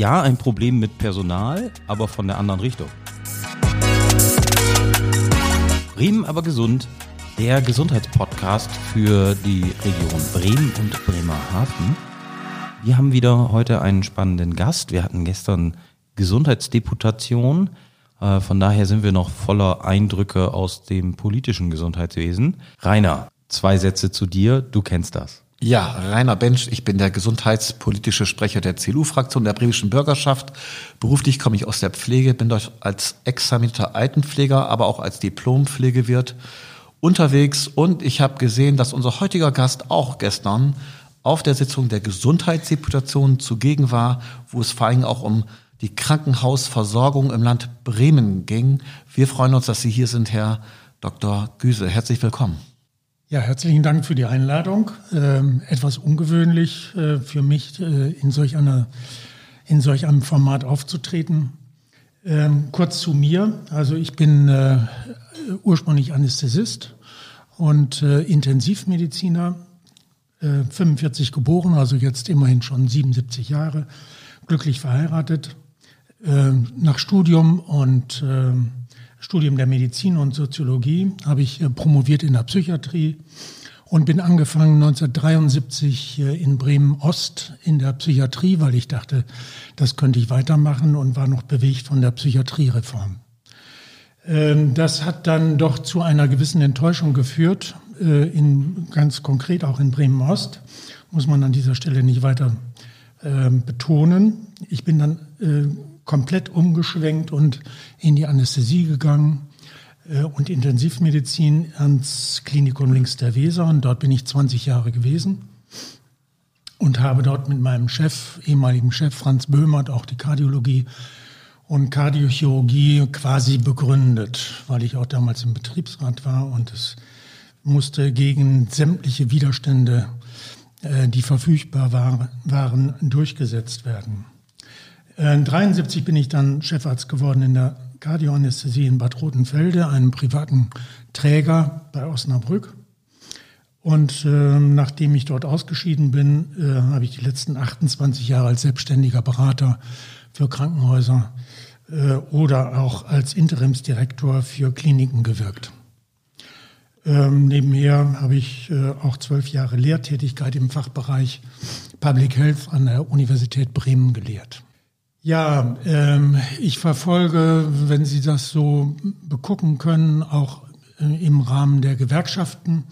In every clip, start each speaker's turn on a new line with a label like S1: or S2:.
S1: ja, ein Problem mit Personal, aber von der anderen Richtung. Bremen aber gesund, der Gesundheitspodcast für die Region Bremen und Bremerhaven. Wir haben wieder heute einen spannenden Gast. Wir hatten gestern Gesundheitsdeputation. Äh, von daher sind wir noch voller Eindrücke aus dem politischen Gesundheitswesen. Rainer, zwei Sätze zu dir. Du kennst das.
S2: Ja, Rainer Bensch, ich bin der gesundheitspolitische Sprecher der CDU-Fraktion der bremischen Bürgerschaft. Beruflich komme ich aus der Pflege, bin dort als examinierter Altenpfleger, aber auch als Diplompflegewirt unterwegs und ich habe gesehen, dass unser heutiger Gast auch gestern auf der Sitzung der Gesundheitsdeputation zugegen war, wo es vor allem auch um die Krankenhausversorgung im Land Bremen ging. Wir freuen uns, dass Sie hier sind, Herr Dr. Güse. Herzlich willkommen.
S3: Ja, herzlichen Dank für die Einladung. Ähm, etwas ungewöhnlich äh, für mich, äh, in, solch einer, in solch einem Format aufzutreten. Ähm, kurz zu mir. Also ich bin äh, ursprünglich Anästhesist und äh, Intensivmediziner, 45 äh, geboren, also jetzt immerhin schon 77 Jahre, glücklich verheiratet. Äh, nach Studium und äh, Studium der Medizin und Soziologie habe ich promoviert in der Psychiatrie und bin angefangen 1973 in Bremen Ost in der Psychiatrie, weil ich dachte, das könnte ich weitermachen und war noch bewegt von der Psychiatriereform. Ähm, das hat dann doch zu einer gewissen Enttäuschung geführt, äh, in, ganz konkret auch in Bremen Ost, muss man an dieser Stelle nicht weiter äh, betonen. Ich bin dann äh, komplett umgeschwenkt und in die Anästhesie gegangen äh, und Intensivmedizin ans Klinikum links der Weser. Und dort bin ich 20 Jahre gewesen und habe dort mit meinem Chef, ehemaligen Chef Franz Böhmert, auch die Kardiologie und Kardiochirurgie quasi begründet, weil ich auch damals im Betriebsrat war und es musste gegen sämtliche Widerstände, äh, die verfügbar war, waren, durchgesetzt werden. In 73 bin ich dann Chefarzt geworden in der Kardioanästhesie in Bad Rotenfelde, einem privaten Träger bei Osnabrück. Und äh, nachdem ich dort ausgeschieden bin, äh, habe ich die letzten 28 Jahre als selbstständiger Berater für Krankenhäuser äh, oder auch als Interimsdirektor für Kliniken gewirkt. Ähm, nebenher habe ich äh, auch zwölf Jahre Lehrtätigkeit im Fachbereich Public Health an der Universität Bremen gelehrt. Ja, ähm, ich verfolge, wenn Sie das so begucken können, auch äh, im Rahmen der Gewerkschaften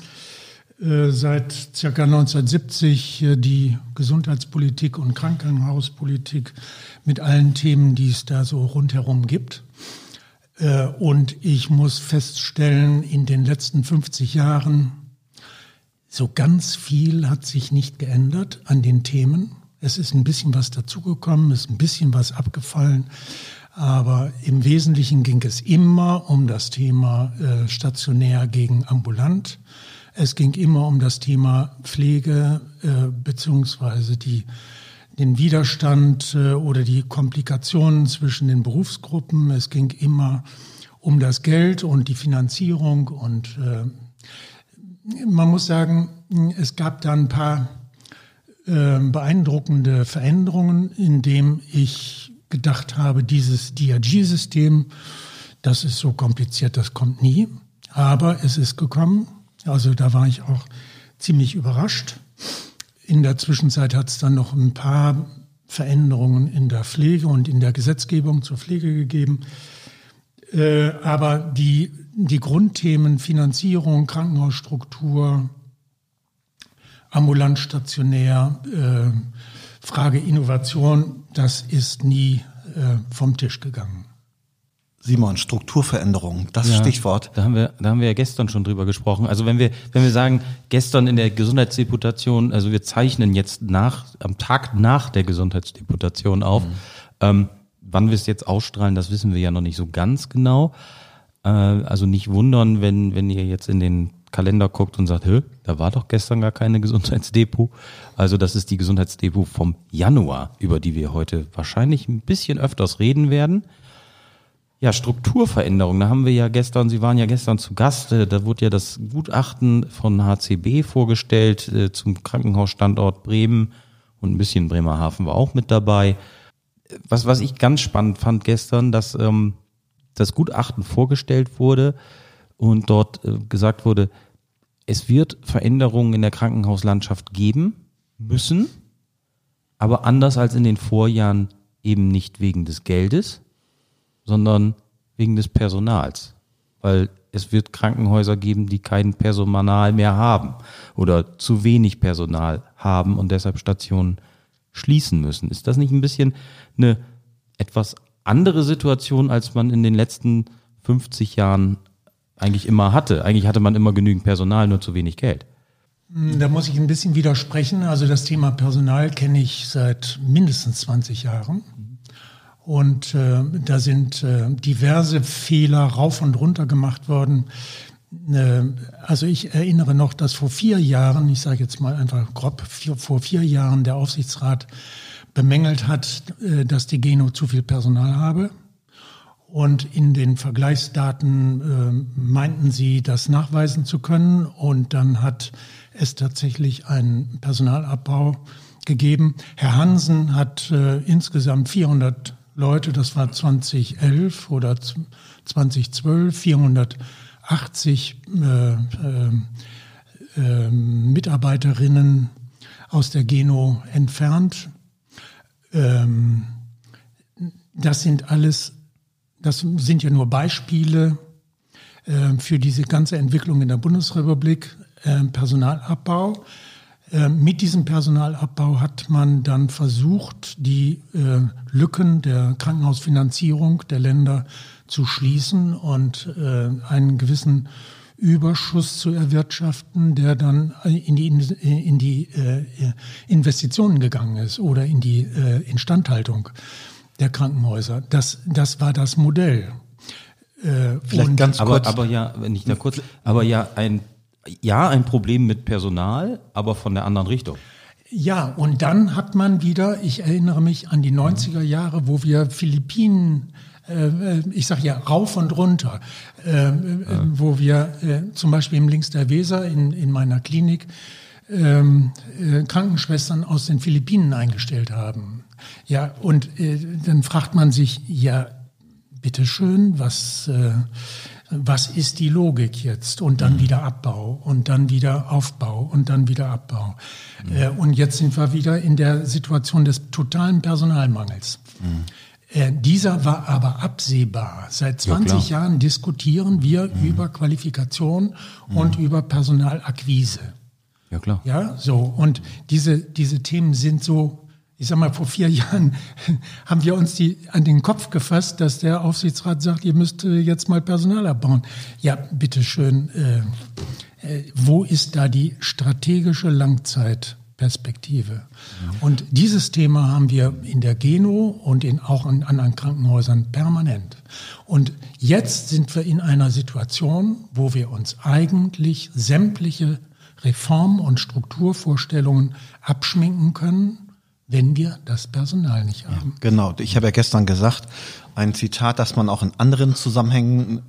S3: äh, seit circa 1970 äh, die Gesundheitspolitik und Krankenhauspolitik mit allen Themen, die es da so rundherum gibt. Und ich muss feststellen, in den letzten 50 Jahren, so ganz viel hat sich nicht geändert an den Themen. Es ist ein bisschen was dazugekommen, ist ein bisschen was abgefallen. Aber im Wesentlichen ging es immer um das Thema äh, stationär gegen ambulant. Es ging immer um das Thema Pflege äh, beziehungsweise den Widerstand äh, oder die Komplikationen zwischen den Berufsgruppen. Es ging immer um das Geld und die Finanzierung. Und äh, man muss sagen, es gab da ein paar äh, beeindruckende Veränderungen, indem ich gedacht habe, dieses DRG-System, das ist so kompliziert, das kommt nie. Aber es ist gekommen also da war ich auch ziemlich überrascht. In der Zwischenzeit hat es dann noch ein paar Veränderungen in der Pflege und in der Gesetzgebung zur Pflege gegeben. Äh, aber die, die Grundthemen Finanzierung, Krankenhausstruktur, ambulant stationär, äh, Frage Innovation, das ist nie äh, vom Tisch gegangen.
S2: Simon, Strukturveränderung, das ja, Stichwort.
S1: Da haben wir, da haben wir ja gestern schon drüber gesprochen. Also wenn wir, wenn wir sagen, gestern in der Gesundheitsdeputation, also wir zeichnen jetzt nach, am Tag nach der Gesundheitsdeputation auf. Mhm. Ähm, wann wir es jetzt ausstrahlen, das wissen wir ja noch nicht so ganz genau. Äh, also nicht wundern, wenn, wenn ihr jetzt in den Kalender guckt und sagt, Hö, da war doch gestern gar keine Gesundheitsdepot. Also das ist die Gesundheitsdepot vom Januar, über die wir heute wahrscheinlich ein bisschen öfters reden werden. Ja, Strukturveränderung. Da haben wir ja gestern, Sie waren ja gestern zu Gast, äh, da wurde ja das Gutachten von HCB vorgestellt äh, zum Krankenhausstandort Bremen und ein bisschen Bremerhaven war auch mit dabei. was, was ich ganz spannend fand gestern, dass ähm, das Gutachten vorgestellt wurde und dort äh, gesagt wurde, es wird Veränderungen in der Krankenhauslandschaft geben müssen, aber anders als in den Vorjahren eben nicht wegen des Geldes, sondern wegen des Personals. Weil es wird Krankenhäuser geben, die kein Personal mehr haben oder zu wenig Personal haben und deshalb Stationen schließen müssen. Ist das nicht ein bisschen eine etwas andere Situation, als man in den letzten 50 Jahren eigentlich immer hatte? Eigentlich hatte man immer genügend Personal, nur zu wenig Geld.
S3: Da muss ich ein bisschen widersprechen. Also das Thema Personal kenne ich seit mindestens 20 Jahren. Und äh, da sind äh, diverse Fehler rauf und runter gemacht worden. Äh, also ich erinnere noch, dass vor vier Jahren, ich sage jetzt mal einfach grob, vier, vor vier Jahren der Aufsichtsrat bemängelt hat, äh, dass die Geno zu viel Personal habe. Und in den Vergleichsdaten äh, meinten sie, das nachweisen zu können. Und dann hat es tatsächlich einen Personalabbau gegeben. Herr Hansen hat äh, insgesamt 400 Leute, das war 2011 oder 2012, 480 äh, äh, äh, Mitarbeiterinnen aus der Geno entfernt. Ähm, das sind alles, das sind ja nur Beispiele äh, für diese ganze Entwicklung in der Bundesrepublik, äh, Personalabbau. Äh, mit diesem Personalabbau hat man dann versucht, die äh, Lücken der Krankenhausfinanzierung der Länder zu schließen und äh, einen gewissen Überschuss zu erwirtschaften, der dann in die, in die Investitionen gegangen ist oder in die Instandhaltung der Krankenhäuser. Das, das war das Modell.
S1: Vielleicht und, ganz kurz. Aber, aber ja, wenn ich da kurz, aber ja, ein ja, ein Problem mit Personal, aber von der anderen Richtung.
S3: Ja, und dann hat man wieder, ich erinnere mich an die 90er Jahre, wo wir Philippinen äh, ich sage ja rauf und runter, äh, ja. wo wir äh, zum Beispiel im Links der Weser in, in meiner Klinik ähm, äh, Krankenschwestern aus den Philippinen eingestellt haben. Ja, und äh, dann fragt man sich, ja, bitteschön, was äh, was ist die Logik jetzt? Und dann mhm. wieder Abbau und dann wieder Aufbau und dann wieder Abbau. Mhm. Äh, und jetzt sind wir wieder in der Situation des totalen Personalmangels. Mhm. Äh, dieser war aber absehbar. Seit 20 ja, Jahren diskutieren wir mhm. über Qualifikation und mhm. über Personalakquise.
S1: Ja, klar.
S3: Ja, so. Und diese, diese Themen sind so ich sag mal, vor vier Jahren haben wir uns die an den Kopf gefasst, dass der Aufsichtsrat sagt, ihr müsst äh, jetzt mal Personal abbauen. Ja, bitteschön, äh, äh, wo ist da die strategische Langzeitperspektive? Ja. Und dieses Thema haben wir in der Geno und in, auch in anderen Krankenhäusern permanent. Und jetzt sind wir in einer Situation, wo wir uns eigentlich sämtliche Reform- und Strukturvorstellungen abschminken können wenn wir das Personal nicht haben.
S2: Ja, genau. Ich habe ja gestern gesagt, ein Zitat, das man auch in anderen Zusammenhängen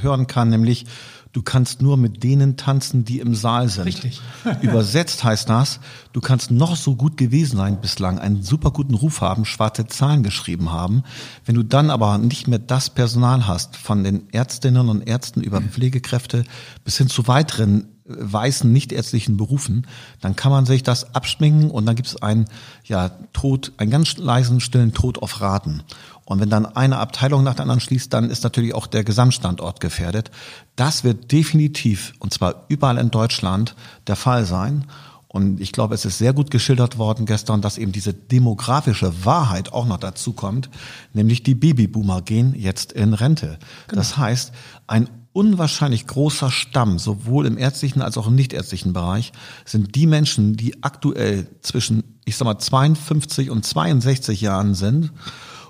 S2: hören kann, nämlich du kannst nur mit denen tanzen, die im Saal sind.
S3: Richtig.
S2: Übersetzt heißt das, du kannst noch so gut gewesen sein bislang, einen super guten Ruf haben, schwarze Zahlen geschrieben haben. Wenn du dann aber nicht mehr das Personal hast, von den Ärztinnen und Ärzten über Pflegekräfte bis hin zu weiteren weißen, nichtärztlichen Berufen, dann kann man sich das abschminken und dann gibt es einen ja, Tod, einen ganz leisen, stillen Tod auf Raten. Und wenn dann eine Abteilung nach der anderen schließt, dann ist natürlich auch der Gesamtstandort gefährdet. Das wird definitiv, und zwar überall in Deutschland, der Fall sein. Und ich glaube, es ist sehr gut geschildert worden gestern, dass eben diese demografische Wahrheit auch noch dazu kommt, nämlich die Babyboomer gehen jetzt in Rente. Genau. Das heißt, ein unwahrscheinlich großer Stamm, sowohl im ärztlichen als auch im nichtärztlichen Bereich, sind die Menschen, die aktuell zwischen, ich sag mal, 52 und 62 Jahren sind.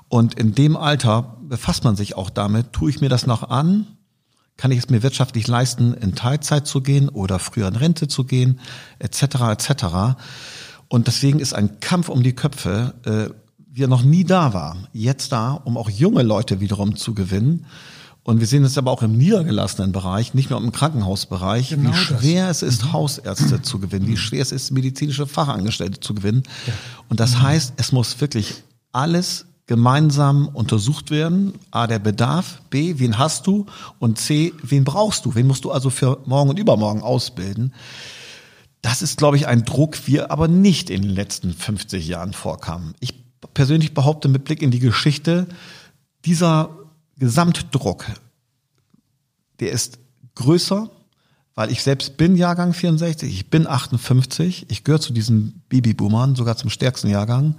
S2: Und in dem Alter befasst man sich auch damit, tue ich mir das noch an? Kann ich es mir wirtschaftlich leisten, in Teilzeit zu gehen oder früher in Rente zu gehen, etc. etc. Und deswegen ist ein Kampf um die Köpfe, äh, wie er noch nie da war, jetzt da, um auch junge Leute wiederum zu gewinnen und wir sehen es aber auch im niedergelassenen Bereich, nicht nur im Krankenhausbereich, genau wie schwer das. es ist, mhm. Hausärzte zu gewinnen, wie schwer es ist, medizinische Fachangestellte zu gewinnen. Ja. Und das mhm. heißt, es muss wirklich alles gemeinsam untersucht werden. A, der Bedarf, B, wen hast du und C, wen brauchst du? Wen musst du also für morgen und übermorgen ausbilden? Das ist, glaube ich, ein Druck, wie er aber nicht in den letzten 50 Jahren vorkam. Ich persönlich behaupte mit Blick in die Geschichte, dieser Gesamtdruck, der ist größer, weil ich selbst bin Jahrgang 64, ich bin 58, ich gehöre zu diesen Babyboomern, sogar zum stärksten Jahrgang.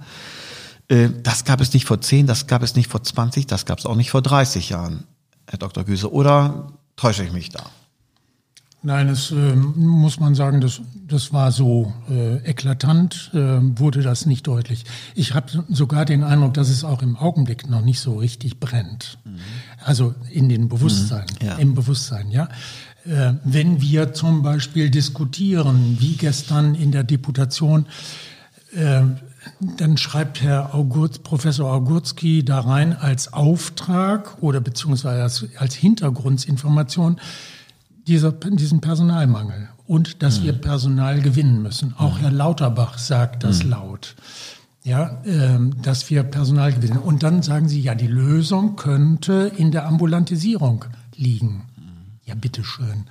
S2: Äh, das gab es nicht vor 10, das gab es nicht vor 20, das gab es auch nicht vor 30 Jahren, Herr Dr. Güse. Oder täusche ich mich da?
S3: Nein, es äh, muss man sagen, das, das war so äh, eklatant, äh, wurde das nicht deutlich. Ich habe sogar den Eindruck, dass es auch im Augenblick noch nicht so richtig brennt. Mhm. Also in den Bewusstsein, mhm, ja. im Bewusstsein, ja. Äh, wenn wir zum Beispiel diskutieren, wie gestern in der Deputation, äh, dann schreibt Herr August, Professor Augurski da rein als Auftrag oder beziehungsweise als, als Hintergrundinformation dieser, diesen Personalmangel und dass mhm. wir Personal gewinnen müssen. Auch mhm. Herr Lauterbach sagt das mhm. laut. Ja, ähm, dass wir Personal gewinnen. Und dann sagen Sie, ja, die Lösung könnte in der Ambulantisierung liegen. Ja, bitteschön.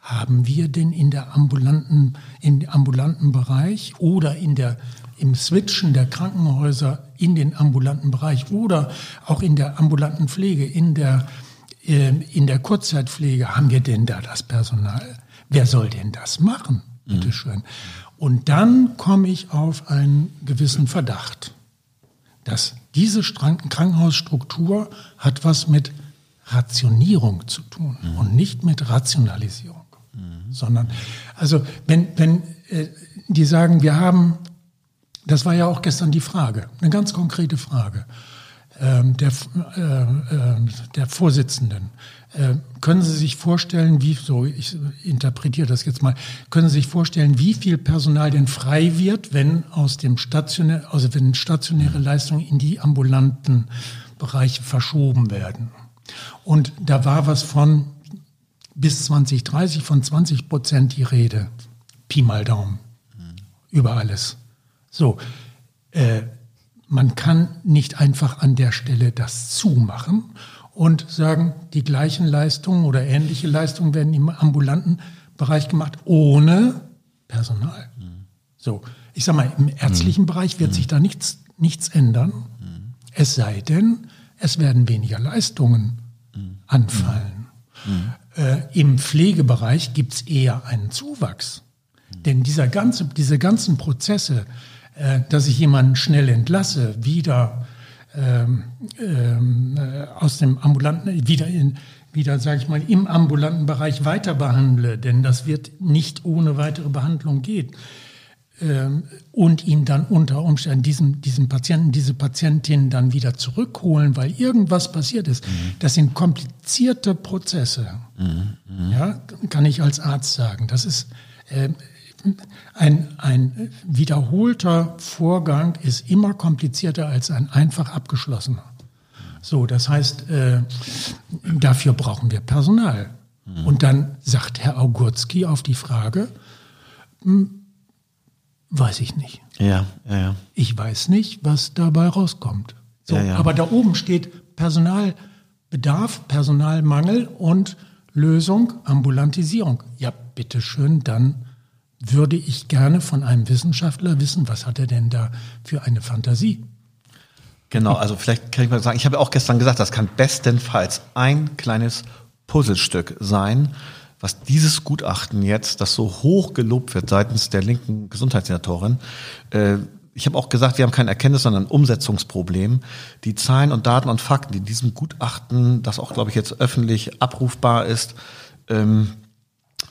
S3: Haben wir denn in der ambulanten, im ambulanten Bereich oder in der im Switchen der Krankenhäuser in den ambulanten Bereich oder auch in der ambulanten Pflege, in der, äh, in der Kurzzeitpflege, haben wir denn da das Personal? Wer soll denn das machen? Bitte schön. Und dann komme ich auf einen gewissen Verdacht, dass diese Krankenhausstruktur hat was mit Rationierung zu tun mhm. und nicht mit Rationalisierung. Mhm. Sondern, also wenn, wenn äh, die sagen, wir haben das war ja auch gestern die Frage, eine ganz konkrete Frage ähm, der, äh, äh, der Vorsitzenden. Äh, können Sie sich vorstellen, wie, so ich interpretiere das jetzt mal, können Sie sich vorstellen, wie viel Personal denn frei wird, wenn aus dem stationär, also wenn stationäre Leistungen in die ambulanten Bereiche verschoben werden? Und da war was von bis 2030 von 20 Prozent die Rede. Pi mal Daumen. Über alles. So, äh, man kann nicht einfach an der Stelle das zumachen und sagen, die gleichen Leistungen oder ähnliche Leistungen werden im ambulanten Bereich gemacht, ohne Personal. Mhm. So, ich sag mal, im ärztlichen mhm. Bereich wird mhm. sich da nichts, nichts ändern, mhm. es sei denn, es werden weniger Leistungen mhm. anfallen. Mhm. Äh, Im Pflegebereich gibt's eher einen Zuwachs. Denn dieser ganze, diese ganzen Prozesse, äh, dass ich jemanden schnell entlasse, wieder ähm, ähm, äh, aus dem ambulanten, wieder in, wieder, sage ich mal, im ambulanten Bereich weiter behandle, denn das wird nicht ohne weitere Behandlung gehen. Ähm, und ihn dann unter Umständen diesen, diesen Patienten, diese Patientin dann wieder zurückholen, weil irgendwas passiert ist. Mhm. Das sind komplizierte Prozesse. Mhm. Mhm. Ja, kann ich als Arzt sagen. Das ist, äh, ein, ein wiederholter Vorgang ist immer komplizierter als ein einfach abgeschlossener. So, das heißt, äh, dafür brauchen wir Personal. Mhm. Und dann sagt Herr Augurski auf die Frage, hm, weiß ich nicht.
S2: Ja, ja, ja.
S3: Ich weiß nicht, was dabei rauskommt. So, ja, ja. Aber da oben steht Personalbedarf, Personalmangel und Lösung, Ambulantisierung. Ja, bitteschön, dann würde ich gerne von einem Wissenschaftler wissen, was hat er denn da für eine Fantasie?
S2: Genau, also vielleicht kann ich mal sagen, ich habe auch gestern gesagt, das kann bestenfalls ein kleines Puzzlestück sein, was dieses Gutachten jetzt, das so hoch gelobt wird seitens der linken Gesundheitssenatorin, äh, ich habe auch gesagt, wir haben kein Erkenntnis, sondern ein Umsetzungsproblem. Die Zahlen und Daten und Fakten, die in diesem Gutachten, das auch, glaube ich, jetzt öffentlich abrufbar ist, ähm,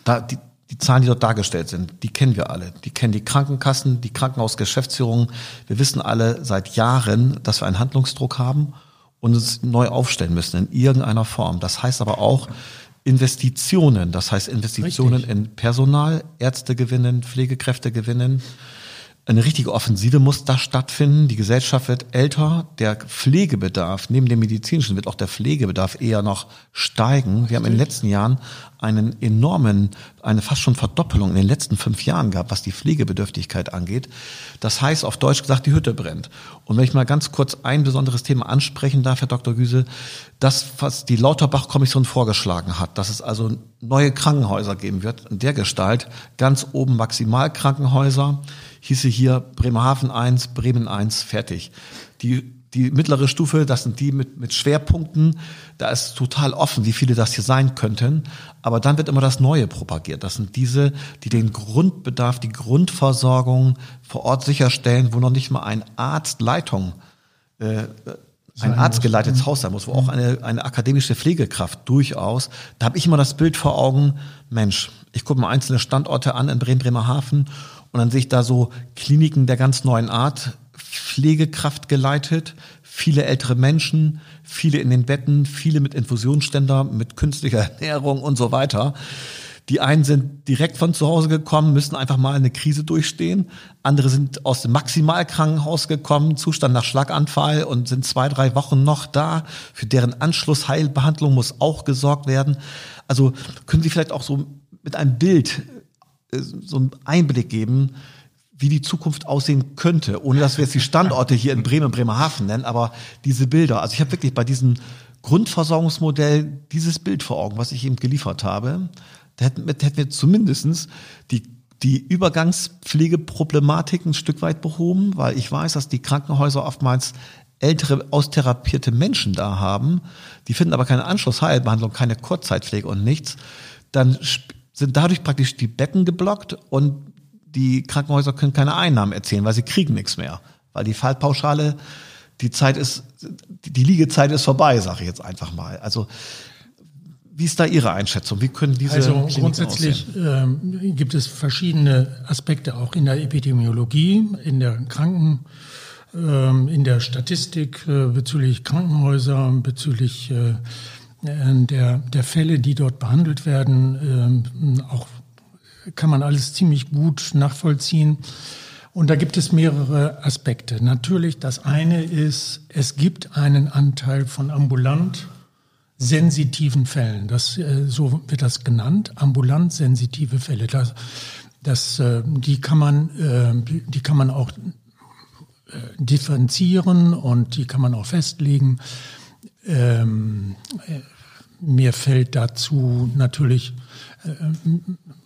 S2: da, die, die Zahlen, die dort dargestellt sind, die kennen wir alle. Die kennen die Krankenkassen, die Krankenhausgeschäftsführungen. Wir wissen alle seit Jahren, dass wir einen Handlungsdruck haben und uns neu aufstellen müssen in irgendeiner Form. Das heißt aber auch Investitionen. Das heißt Investitionen Richtig. in Personal, Ärzte gewinnen, Pflegekräfte gewinnen. Eine richtige Offensive muss da stattfinden. Die Gesellschaft wird älter. Der Pflegebedarf, neben dem medizinischen, wird auch der Pflegebedarf eher noch steigen. Wir haben in den letzten Jahren einen enormen, eine fast schon Verdoppelung in den letzten fünf Jahren gehabt, was die Pflegebedürftigkeit angeht. Das heißt auf Deutsch gesagt, die Hütte brennt. Und wenn ich mal ganz kurz ein besonderes Thema ansprechen darf, Herr Dr. Güse, das, was die Lauterbach-Kommission vorgeschlagen hat, dass es also neue Krankenhäuser geben wird, in der Gestalt, ganz oben Maximalkrankenhäuser, hieße hier Bremerhaven 1, Bremen 1, fertig. Die, die mittlere Stufe, das sind die mit, mit Schwerpunkten, da ist total offen, wie viele das hier sein könnten. Aber dann wird immer das Neue propagiert. Das sind diese, die den Grundbedarf, die Grundversorgung vor Ort sicherstellen, wo noch nicht mal ein Arzt Leitung äh, ein arztgeleitetes Haus sein muss, wo auch eine, eine akademische Pflegekraft durchaus, da habe ich immer das Bild vor Augen, Mensch, ich gucke mir einzelne Standorte an in Bremen, Bremerhaven und dann sehe ich da so Kliniken der ganz neuen Art, Pflegekraft geleitet, viele ältere Menschen, viele in den Betten, viele mit Infusionsständer, mit künstlicher Ernährung und so weiter. Die einen sind direkt von zu Hause gekommen, müssen einfach mal eine Krise durchstehen. Andere sind aus dem Maximalkrankenhaus gekommen, Zustand nach Schlaganfall und sind zwei, drei Wochen noch da. Für deren Anschlussheilbehandlung muss auch gesorgt werden. Also können Sie vielleicht auch so mit einem Bild so einen Einblick geben, wie die Zukunft aussehen könnte, ohne dass wir jetzt die Standorte hier in Bremen, Bremerhaven nennen, aber diese Bilder. Also ich habe wirklich bei diesem Grundversorgungsmodell dieses Bild vor Augen, was ich eben geliefert habe. Da hätten, hätten wir zumindestens die, die Übergangspflegeproblematik ein Stück weit behoben, weil ich weiß, dass die Krankenhäuser oftmals ältere, austherapierte Menschen da haben. Die finden aber keine Anschlussheilbehandlung, keine Kurzzeitpflege und nichts. Dann sind dadurch praktisch die Betten geblockt und die Krankenhäuser können keine Einnahmen erzielen, weil sie kriegen nichts mehr. Weil die Fallpauschale, die Zeit ist, die Liegezeit ist vorbei, sage ich jetzt einfach mal. Also wie ist da Ihre Einschätzung? Wie können diese
S3: Also Kliniken grundsätzlich ähm, gibt es verschiedene Aspekte auch in der Epidemiologie, in der Kranken, ähm, in der Statistik äh, bezüglich Krankenhäuser, bezüglich äh, der, der Fälle, die dort behandelt werden, ähm, auch kann man alles ziemlich gut nachvollziehen. Und da gibt es mehrere Aspekte. Natürlich, das eine ist, es gibt einen Anteil von ambulant sensitiven Fällen. Das, äh, so wird das genannt, ambulant sensitive Fälle. Das, das, äh, die kann man, die kann man auch differenzieren und die kann man auch festlegen. Ähm, äh, mir fällt dazu natürlich äh,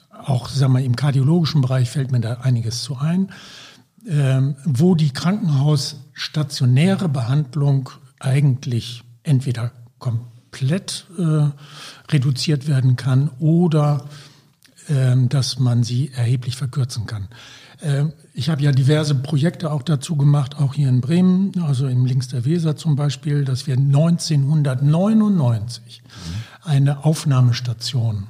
S3: auch, sagen wir, im kardiologischen Bereich fällt mir da einiges zu ein, ähm, wo die Krankenhausstationäre Behandlung eigentlich entweder komplett äh, reduziert werden kann oder äh, dass man sie erheblich verkürzen kann. Ähm, ich habe ja diverse Projekte auch dazu gemacht, auch hier in Bremen, also im Links der Weser zum Beispiel, dass wir 1999 eine Aufnahmestation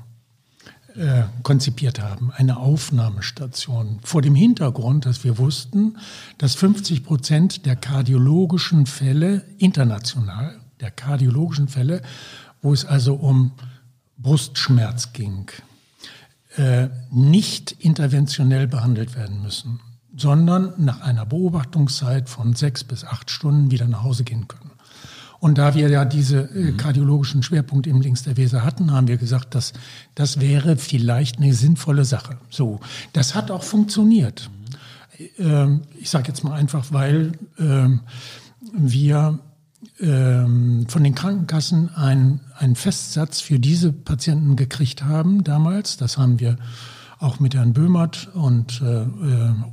S3: äh, konzipiert haben, eine Aufnahmestation. Vor dem Hintergrund, dass wir wussten, dass 50 Prozent der kardiologischen Fälle international, der kardiologischen Fälle, wo es also um Brustschmerz ging, äh, nicht interventionell behandelt werden müssen, sondern nach einer Beobachtungszeit von sechs bis acht Stunden wieder nach Hause gehen können. Und da wir ja diese äh, mhm. kardiologischen Schwerpunkte im Links der Weser hatten, haben wir gesagt, dass das wäre vielleicht eine sinnvolle Sache. So, das hat auch funktioniert. Ähm, ich sage jetzt mal einfach, weil ähm, wir ähm, von den Krankenkassen einen, einen Festsatz für diese Patienten gekriegt haben damals. Das haben wir auch mit Herrn Böhmert und, äh,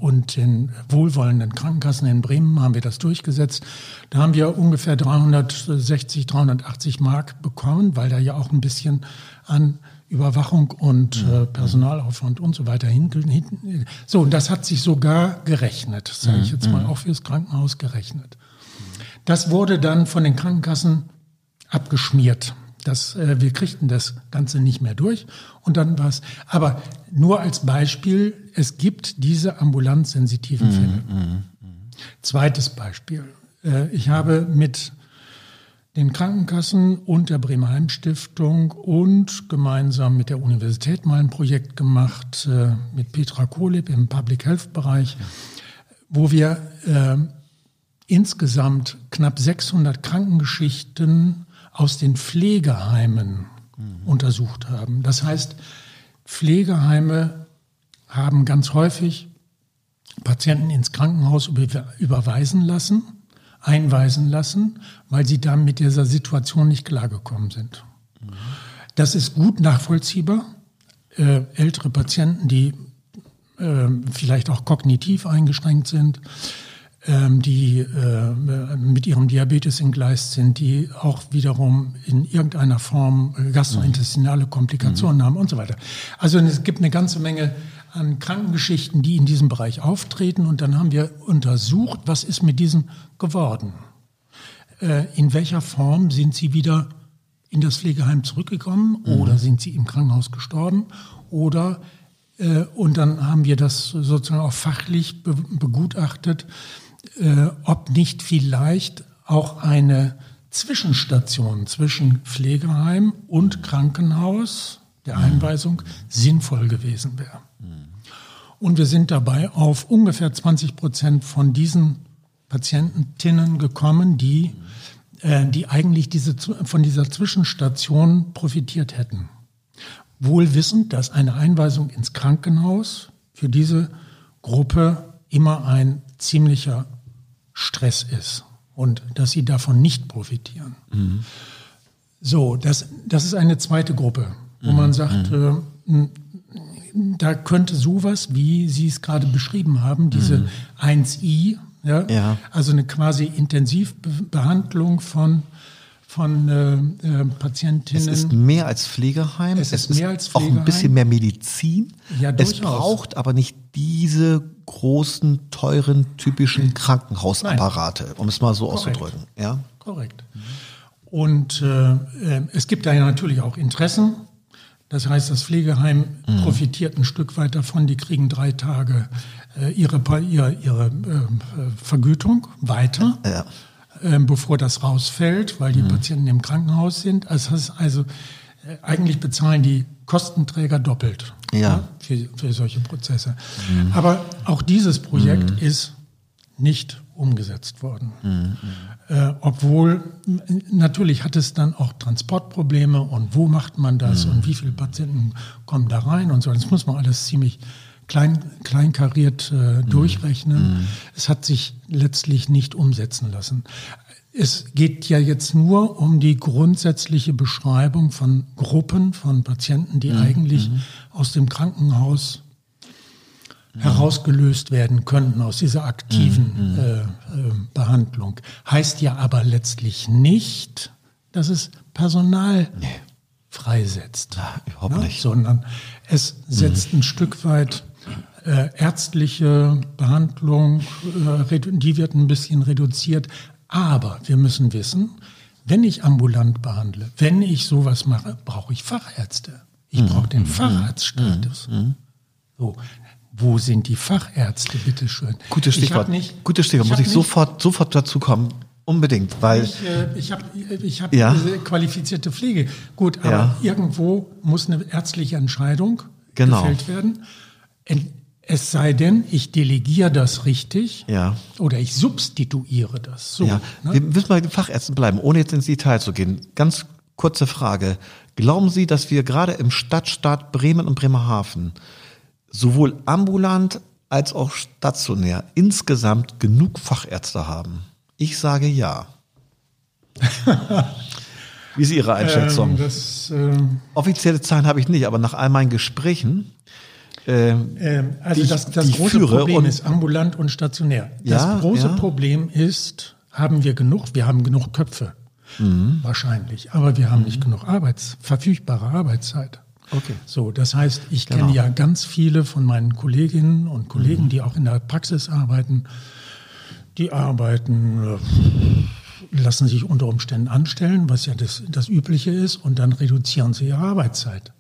S3: und den wohlwollenden Krankenkassen in Bremen haben wir das durchgesetzt. Da haben wir ungefähr 360, 380 Mark bekommen, weil da ja auch ein bisschen an Überwachung und äh, Personalaufwand und so weiter hinten. hinten. So, und das hat sich sogar gerechnet, sage ich jetzt mal, auch fürs Krankenhaus gerechnet. Das wurde dann von den Krankenkassen abgeschmiert. Das, äh, wir kriegten das Ganze nicht mehr durch und dann war es. Aber nur als Beispiel, es gibt diese ambulanzsensitiven Fälle. Mm, mm, mm. Zweites Beispiel. Äh, ich habe mit den Krankenkassen und der Bremer Heimstiftung und gemeinsam mit der Universität mal ein Projekt gemacht, äh, mit Petra Kohlib im Public Health Bereich. wo wir äh, insgesamt knapp 600 Krankengeschichten aus den Pflegeheimen mhm. untersucht haben. Das heißt, Pflegeheime haben ganz häufig Patienten ins Krankenhaus überweisen lassen, einweisen lassen, weil sie dann mit dieser Situation nicht klargekommen sind. Mhm. Das ist gut nachvollziehbar. Äh, ältere Patienten, die äh, vielleicht auch kognitiv eingeschränkt sind, die äh, mit ihrem Diabetes entgleist sind, die auch wiederum in irgendeiner Form gastrointestinale Komplikationen mhm. haben und so weiter. Also es gibt eine ganze Menge an Krankengeschichten, die in diesem Bereich auftreten. Und dann haben wir untersucht, was ist mit diesen geworden? Äh, in welcher Form sind sie wieder in das Pflegeheim zurückgekommen mhm. oder sind sie im Krankenhaus gestorben oder äh, und dann haben wir das sozusagen auch fachlich be begutachtet, äh, ob nicht vielleicht auch eine Zwischenstation zwischen Pflegeheim und Krankenhaus der Einweisung sinnvoll gewesen wäre. Und wir sind dabei auf ungefähr 20 Prozent von diesen Patientinnen gekommen, die, äh, die eigentlich diese, von dieser Zwischenstation profitiert hätten wohl wissend, dass eine Einweisung ins Krankenhaus für diese Gruppe immer ein ziemlicher Stress ist und dass sie davon nicht profitieren. Mhm. So, das, das ist eine zweite Gruppe, wo mhm. man sagt, mhm. äh, da könnte sowas, wie Sie es gerade beschrieben haben, diese 1i, ja, ja. also eine quasi Intensivbehandlung von von äh, äh, Patientinnen.
S2: Es ist mehr als Pflegeheim. Es, es ist, mehr als Pflegeheim. auch ein bisschen mehr Medizin. Ja, durchaus. es braucht aber nicht diese großen, teuren, typischen Krankenhausapparate, Nein. um es mal so Korrekt. auszudrücken. Ja?
S3: Korrekt. Und äh, äh, es gibt da ja natürlich auch Interessen. Das heißt, das Pflegeheim mhm. profitiert ein Stück weit davon. Die kriegen drei Tage äh, ihre, ihre, ihre äh, Vergütung weiter. Ja ähm, bevor das rausfällt, weil die mhm. Patienten im Krankenhaus sind. Also, also äh, eigentlich bezahlen die Kostenträger doppelt ja. ja für, für, solche Prozesse. Mhm. Aber auch dieses Projekt mhm. ist nicht umgesetzt worden. Mhm. Äh, obwohl natürlich hat es dann auch Transportprobleme und wo macht man das mhm. und wie viele Patienten kommen da rein und so. Das muss man alles ziemlich klein, kleinkariert äh, mhm. durchrechnen. Mhm. Es hat sich letztlich nicht umsetzen lassen. Es geht ja jetzt nur um die grundsätzliche Beschreibung von Gruppen von Patienten, die mhm. eigentlich mhm. aus dem Krankenhaus mhm. herausgelöst werden könnten aus dieser aktiven mhm. äh, äh, Behandlung. Heißt ja aber letztlich nicht, dass es Personal nee. freisetzt,
S2: ja, überhaupt ne? nicht.
S3: sondern es setzt ein Stück weit äh, ärztliche Behandlung, äh, die wird ein bisschen reduziert. Aber wir müssen wissen, wenn ich ambulant behandle, wenn ich sowas mache, brauche ich Fachärzte. Ich brauche den mhm. Facharztstatus. Mhm. Mhm. So, wo sind die Fachärzte, bitteschön?
S2: Gutes Stichwort. Nicht, Gutes Stichwort. Muss ich sofort, sofort dazu kommen. Unbedingt, weil.
S3: Ich, äh, ich habe ich hab ja. qualifizierte Pflege. Gut, aber ja. irgendwo muss eine ärztliche Entscheidung genau. gefällt werden. Es sei denn, ich delegiere das richtig ja. oder ich substituiere das.
S2: So, ja. ne? Wir müssen bei den Fachärzten bleiben, ohne jetzt ins Detail zu gehen. Ganz kurze Frage. Glauben Sie, dass wir gerade im Stadtstaat Bremen und Bremerhaven sowohl ambulant als auch stationär insgesamt genug Fachärzte haben? Ich sage ja. Wie ist Ihre Einschätzung? Ähm, das, ähm, Offizielle Zahlen habe ich nicht, aber nach all meinen Gesprächen
S3: ähm, ähm, also die, das, das große Problem ist ambulant und stationär. Das ja, große ja. Problem ist, haben wir genug? Wir haben genug Köpfe. Mhm. Wahrscheinlich. Aber wir haben mhm. nicht genug Arbeits, verfügbare Arbeitszeit. Okay. So, das heißt, ich genau. kenne ja ganz viele von meinen Kolleginnen und Kollegen, mhm. die auch in der Praxis arbeiten. Die arbeiten, äh, lassen sich unter Umständen anstellen, was ja das, das Übliche ist, und dann reduzieren sie ihre Arbeitszeit.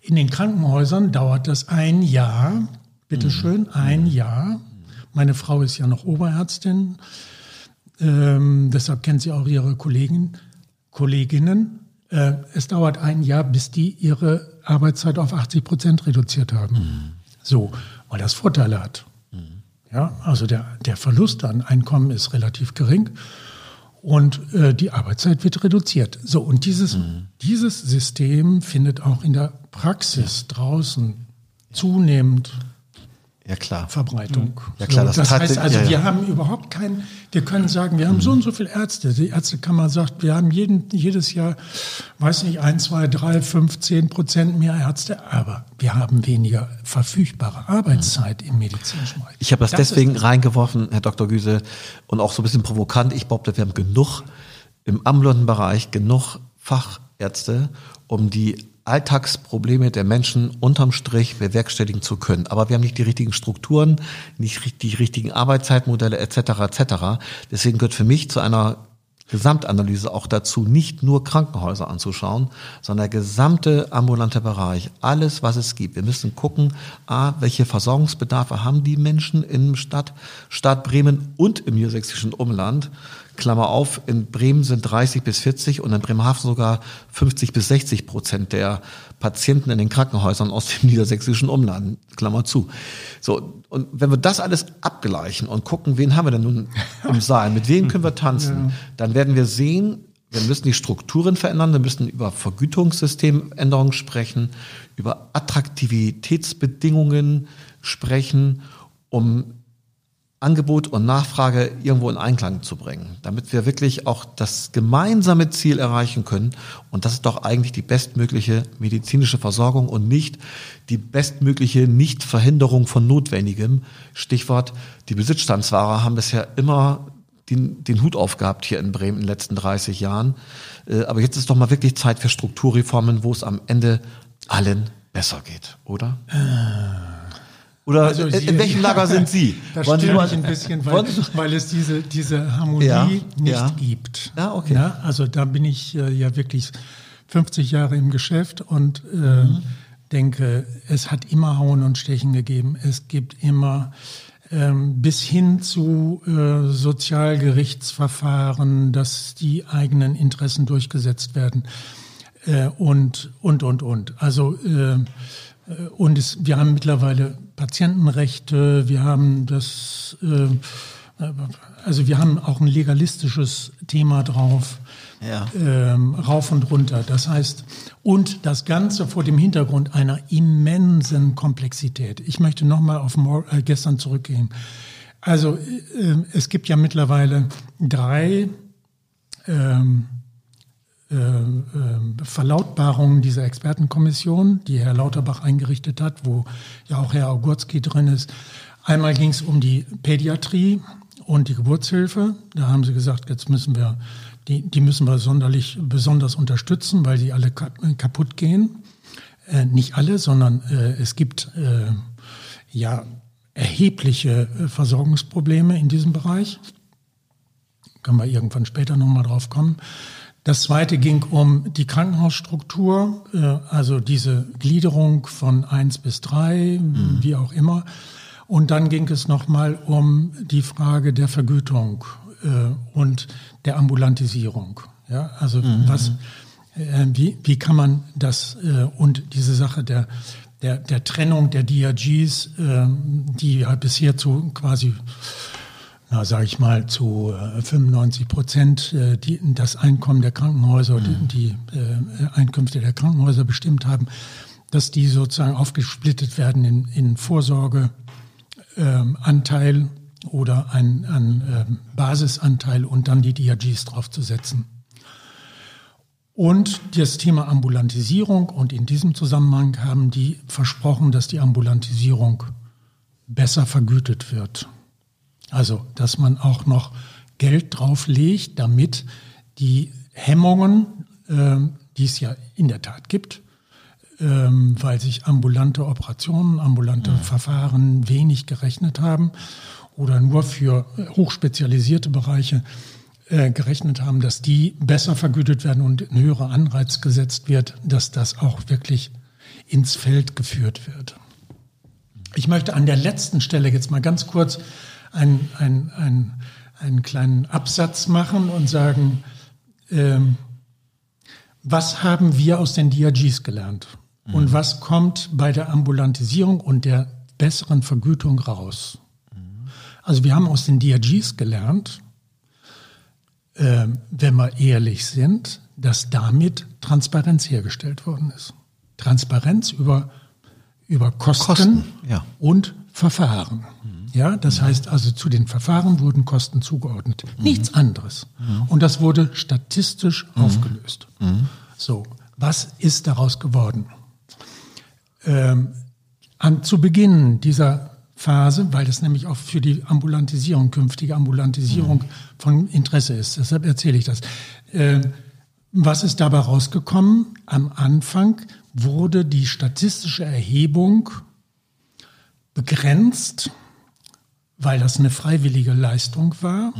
S3: In den Krankenhäusern dauert das ein Jahr, bitteschön, mhm. ein Jahr. Meine Frau ist ja noch Oberärztin, ähm, deshalb kennt sie auch ihre Kollegen, Kolleginnen. Äh, es dauert ein Jahr, bis die ihre Arbeitszeit auf 80 Prozent reduziert haben. Mhm. So, weil das Vorteile hat. Mhm. Ja, also der, der Verlust an Einkommen ist relativ gering und äh, die Arbeitszeit wird reduziert. So, und dieses, mhm. dieses System findet auch in der Praxis draußen zunehmend
S2: ja, klar.
S3: Verbreitung.
S2: Ja, klar,
S3: das, das heißt also, ja, ja. wir haben überhaupt kein, wir können sagen, wir haben mhm. so und so viele Ärzte. Die Ärztekammer sagt, wir haben jeden, jedes Jahr, weiß nicht, ein, zwei, drei, fünf, zehn Prozent mehr Ärzte, aber wir haben weniger verfügbare Arbeitszeit mhm. im medizinischen Bereich.
S2: Ich habe das, das deswegen reingeworfen, Herr Dr. Güse, und auch so ein bisschen provokant. Ich behaupte, wir haben genug im ambulanten Bereich, genug Fachärzte, um die Alltagsprobleme der Menschen unterm Strich bewerkstelligen zu können. Aber wir haben nicht die richtigen Strukturen, nicht die richtigen Arbeitszeitmodelle etc. etc. Deswegen gehört für mich zu einer Gesamtanalyse auch dazu, nicht nur Krankenhäuser anzuschauen, sondern der gesamte ambulante Bereich, alles, was es gibt. Wir müssen gucken, a, welche Versorgungsbedarfe haben die Menschen im Stadt, Stadt Bremen und im niedersächsischen Umland Klammer auf, in Bremen sind 30 bis 40 und in Bremerhaven sogar 50 bis 60 Prozent der Patienten in den Krankenhäusern aus dem niedersächsischen Umland, Klammer zu. So, und wenn wir das alles abgleichen und gucken, wen haben wir denn nun im Saal, mit wem können wir tanzen, ja. dann werden wir sehen, wir müssen die Strukturen verändern, wir müssen über Vergütungssystemänderungen sprechen, über Attraktivitätsbedingungen sprechen, um Angebot und Nachfrage irgendwo in Einklang zu bringen, damit wir wirklich auch das gemeinsame Ziel erreichen können. Und das ist doch eigentlich die bestmögliche medizinische Versorgung und nicht die bestmögliche Nichtverhinderung von Notwendigem. Stichwort, die Besitzstandswahrer haben bisher immer den, den Hut aufgehabt hier in Bremen in den letzten 30 Jahren. Äh, aber jetzt ist doch mal wirklich Zeit für Strukturreformen, wo es am Ende allen besser geht, oder? Oder also Sie, in welchem Lager sind Sie?
S3: Das Wollen stimmt mich ein bisschen, weil, weil es diese, diese Harmonie ja, nicht ja. gibt. Ja, okay. Ja, also da bin ich äh, ja wirklich 50 Jahre im Geschäft und äh, mhm. denke, es hat immer Hauen und Stechen gegeben. Es gibt immer ähm, bis hin zu äh, Sozialgerichtsverfahren, dass die eigenen Interessen durchgesetzt werden äh, und, und, und, und. Also äh, äh, und es, wir haben mittlerweile Patientenrechte, wir haben das, äh, also wir haben auch ein legalistisches Thema drauf, ja. ähm, rauf und runter. Das heißt, und das Ganze vor dem Hintergrund einer immensen Komplexität. Ich möchte nochmal auf äh, gestern zurückgehen. Also äh, es gibt ja mittlerweile drei ähm, äh, äh, Verlautbarungen dieser Expertenkommission, die Herr Lauterbach eingerichtet hat, wo ja auch Herr Augurski drin ist. Einmal ging es um die Pädiatrie und die Geburtshilfe. Da haben sie gesagt, jetzt müssen wir, die, die müssen wir sonderlich besonders unterstützen, weil die alle kaputt gehen. Äh, nicht alle, sondern äh, es gibt äh, ja erhebliche äh, Versorgungsprobleme in diesem Bereich. Können wir irgendwann später nochmal drauf kommen. Das zweite ging um die Krankenhausstruktur, äh, also diese Gliederung von eins bis drei, mhm. wie auch immer. Und dann ging es nochmal um die Frage der Vergütung äh, und der Ambulantisierung. Ja, also mhm. was, äh, wie, wie kann man das und diese Sache der, der, der Trennung der DRGs, die ja bisher zu quasi na, sage ich mal, zu 95 äh, Prozent äh, die, das Einkommen der Krankenhäuser, mhm. die, die äh, Einkünfte der Krankenhäuser bestimmt haben, dass die sozusagen aufgesplittet werden in, in Vorsorgeanteil ähm, oder ein, ein ähm, Basisanteil und dann die DRGs draufzusetzen. Und das Thema Ambulantisierung und in diesem Zusammenhang haben die versprochen, dass die Ambulantisierung besser vergütet wird. Also, dass man auch noch Geld drauflegt, damit die Hemmungen, äh, die es ja in der Tat gibt, ähm, weil sich ambulante Operationen, ambulante mhm. Verfahren wenig gerechnet haben oder nur für hochspezialisierte Bereiche äh, gerechnet haben, dass die besser vergütet werden und ein höherer Anreiz gesetzt wird, dass das auch wirklich ins Feld geführt wird. Ich möchte an der letzten Stelle jetzt mal ganz kurz ein, ein, ein, einen kleinen Absatz machen und sagen, ähm, was haben wir aus den DRGs gelernt? Mhm. Und was kommt bei der Ambulantisierung und der besseren Vergütung raus? Mhm. Also wir haben aus den DRGs gelernt, äh, wenn wir ehrlich sind, dass damit Transparenz hergestellt worden ist. Transparenz über, über Kosten,
S2: Kosten, ja.
S3: und Verfahren. Ja, das heißt also zu den Verfahren wurden Kosten zugeordnet. Nichts anderes. Und das wurde statistisch aufgelöst. So, was ist daraus geworden? Ähm, an, zu Beginn dieser Phase, weil das nämlich auch für die Ambulantisierung, künftige Ambulantisierung von Interesse ist. Deshalb erzähle ich das. Ähm, was ist dabei rausgekommen? Am Anfang wurde die statistische Erhebung begrenzt, weil das eine freiwillige Leistung war,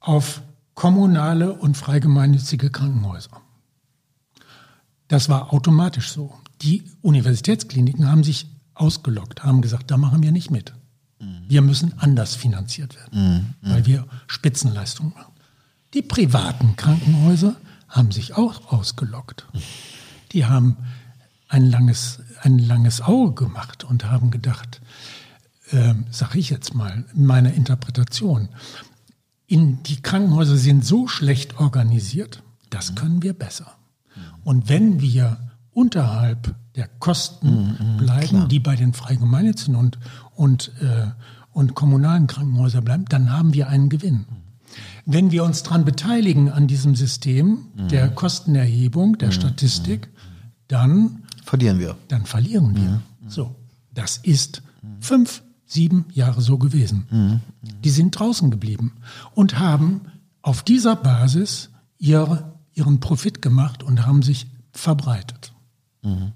S3: auf kommunale und freigemeinnützige Krankenhäuser. Das war automatisch so. Die Universitätskliniken haben sich ausgelockt, haben gesagt, da machen wir nicht mit. Wir müssen anders finanziert werden, weil wir Spitzenleistungen machen. Die privaten Krankenhäuser haben sich auch ausgelockt. Die haben ein langes, ein langes Auge gemacht und haben gedacht, ähm, sage ich jetzt mal, in meiner Interpretation, in, die Krankenhäuser sind so schlecht organisiert, das können wir besser. Und wenn wir unterhalb der Kosten bleiben, die bei den Freigemeinnützigen und, und, äh, und kommunalen Krankenhäusern bleiben, dann haben wir einen Gewinn. Wenn wir uns daran beteiligen an diesem System der Kostenerhebung, der Statistik, dann,
S2: Verlieren wir.
S3: dann verlieren wir. So, das ist fünf, sieben Jahre so gewesen. Die sind draußen geblieben und haben auf dieser Basis ihre, ihren Profit gemacht und haben sich verbreitet.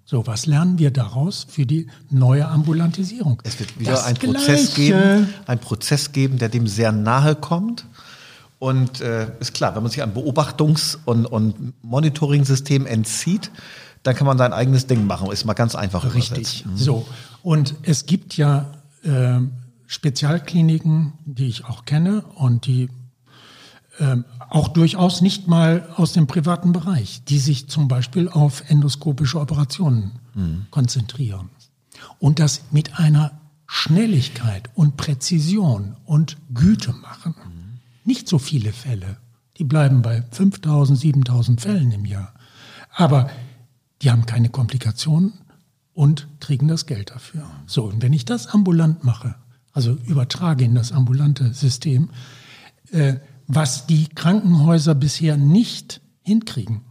S3: So, was lernen wir daraus für die neue Ambulantisierung?
S2: Es wird wieder
S3: Das
S2: ein Prozess geben, ein Prozess geben, der dem sehr nahe kommt. Und äh, ist klar, wenn man sich einem Beobachtungs- und, und Monitoring-System entzieht, dann kann man sein eigenes Ding machen. Ist mal ganz einfach
S3: Richtig.
S2: übersetzt.
S3: So. Und es gibt ja äh, Spezialkliniken, die ich auch kenne und die ähm, auch durchaus nicht mal aus dem privaten Bereich, die sich zum Beispiel auf endoskopische Operationen konzentrieren. Und das mit einer Schnelligkeit und Präzision und Güte machen. Nicht so viele Fälle. Die bleiben bei 5000, 7000 Fällen im Jahr. Aber die haben keine Komplikationen und kriegen das Geld dafür. So, und wenn ich das ambulant mache, also übertrage in das ambulante System, äh, was die Krankenhäuser bisher nicht hinkriegen.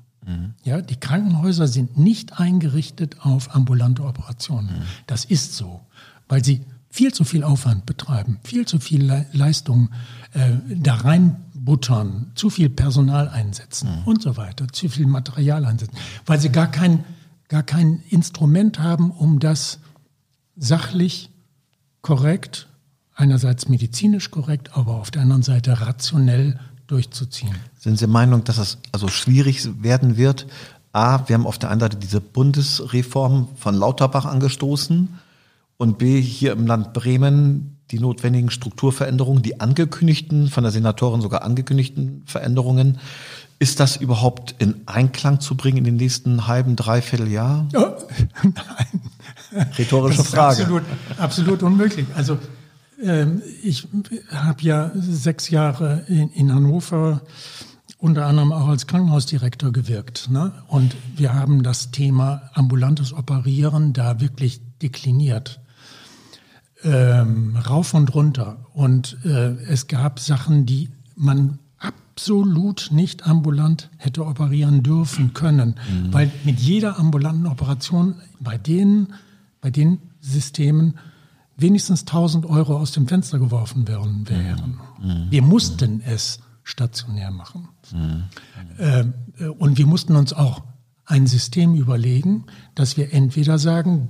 S3: Ja, die Krankenhäuser sind nicht eingerichtet auf ambulante Operationen. Das ist so, weil sie viel zu viel Aufwand betreiben, viel zu viel Le Leistung äh, da reinbuttern, zu viel Personal einsetzen und so weiter, zu viel Material einsetzen, weil sie gar kein, gar kein Instrument haben, um das sachlich korrekt, einerseits medizinisch korrekt, aber auf der anderen Seite rationell durchzuziehen.
S2: Sind Sie der Meinung, dass es also schwierig werden wird? A, wir haben auf der einen Seite diese Bundesreform von Lauterbach angestoßen und B, hier im Land Bremen die notwendigen Strukturveränderungen, die angekündigten, von der Senatorin sogar angekündigten Veränderungen. Ist das überhaupt in Einklang zu bringen in den nächsten halben, dreiviertel Jahr?
S3: Ja, nein.
S2: Rhetorische Frage.
S3: Absolut, absolut unmöglich. Also ähm, ich habe ja sechs Jahre in, in Hannover unter anderem auch als Krankenhausdirektor gewirkt. Ne? Und wir haben das Thema ambulantes Operieren da wirklich dekliniert. Ähm, rauf und runter. Und äh, es gab Sachen, die man absolut nicht ambulant hätte operieren dürfen können, weil mit jeder ambulanten Operation bei denen, bei den Systemen wenigstens 1000 Euro aus dem Fenster geworfen werden wären. Wir mussten es stationär machen. Ähm, äh, und wir mussten uns auch ein System überlegen, dass wir entweder sagen,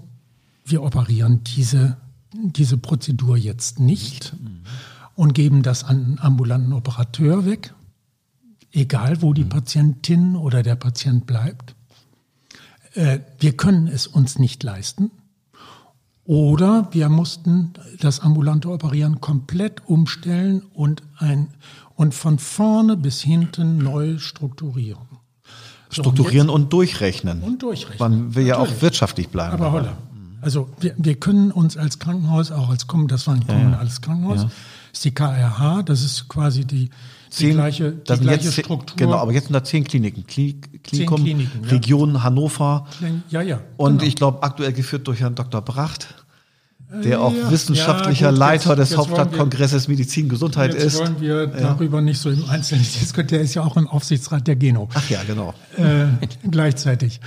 S3: wir operieren diese, diese Prozedur jetzt nicht und geben das an einen ambulanten Operateur weg, egal wo die Patientin oder der Patient bleibt. Äh, wir können es uns nicht leisten. Oder wir mussten das ambulante Operieren komplett umstellen und, ein, und von vorne bis hinten neu strukturieren. So,
S2: Strukturieren und durchrechnen.
S3: Und durchrechnen.
S2: Man will ja auch
S3: Natürlich.
S2: wirtschaftlich bleiben.
S3: Aber holla. Also wir, wir können uns als Krankenhaus, auch als Kommen, das war ein kommunales Krankenhaus,
S1: Ja.
S3: ist die KRH, das ist quasi die, die
S2: Zehn-
S3: gleiche, die
S2: das sind
S3: gleiche
S2: jetzt, zehn-
S3: Struktur.
S2: Genau, aber jetzt sind da zehn Kliniken. Kli Klinikum,
S3: Kliniken, ja.
S2: Region Hannover.
S3: ja, ja.
S2: Und
S3: genau.
S2: ich glaube, aktuell geführt durch Herrn Dr. Bracht, der auch
S3: ja.
S2: wissenschaftlicher
S3: Ja, gut,
S2: Leiter
S3: jetzt-
S2: des
S3: jetzt
S2: Hauptstadtkongresses Medizin Gesundheit
S3: Jetzt
S2: ist.
S3: wollen wir darüber nicht so im Einzelnen diskutieren. Der ist ja auch im Aufsichtsrat der Geno.
S2: Ach ja, genau.
S3: Äh, gleichzeitig.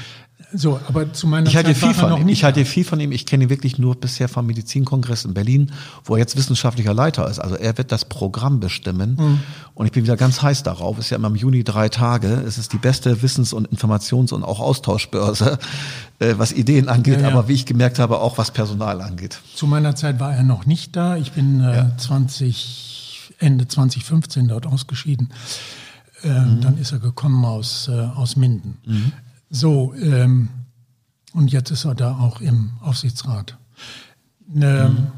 S3: So, aber zu meiner
S2: Ich
S3: Zeit
S2: viel
S3: war er
S2: von
S3: noch
S2: ihm. Ich halte viel von ihm. Ich kenne ihn wirklich nur bisher vom Medizinkongress in Berlin, wo er jetzt wissenschaftlicher Leiter ist. Also er wird das Programm bestimmen.
S3: Mhm.
S2: Und ich bin wieder ganz heiß darauf. Ist ja immer im Juni drei Tage. Es ist die beste Wissens- und Informations- und auch Austauschbörse, äh, was Ideen angeht,
S3: Ja, ja.
S2: aber wie ich gemerkt habe, auch was Personal angeht.
S3: Zu meiner Zeit war er noch nicht da. Ich bin äh, 20, Ende 2015 dort ausgeschieden. Äh, Dann ist er gekommen aus, äh, aus Minden. So, ähm, und jetzt ist er da auch im Aufsichtsrat. Ähm,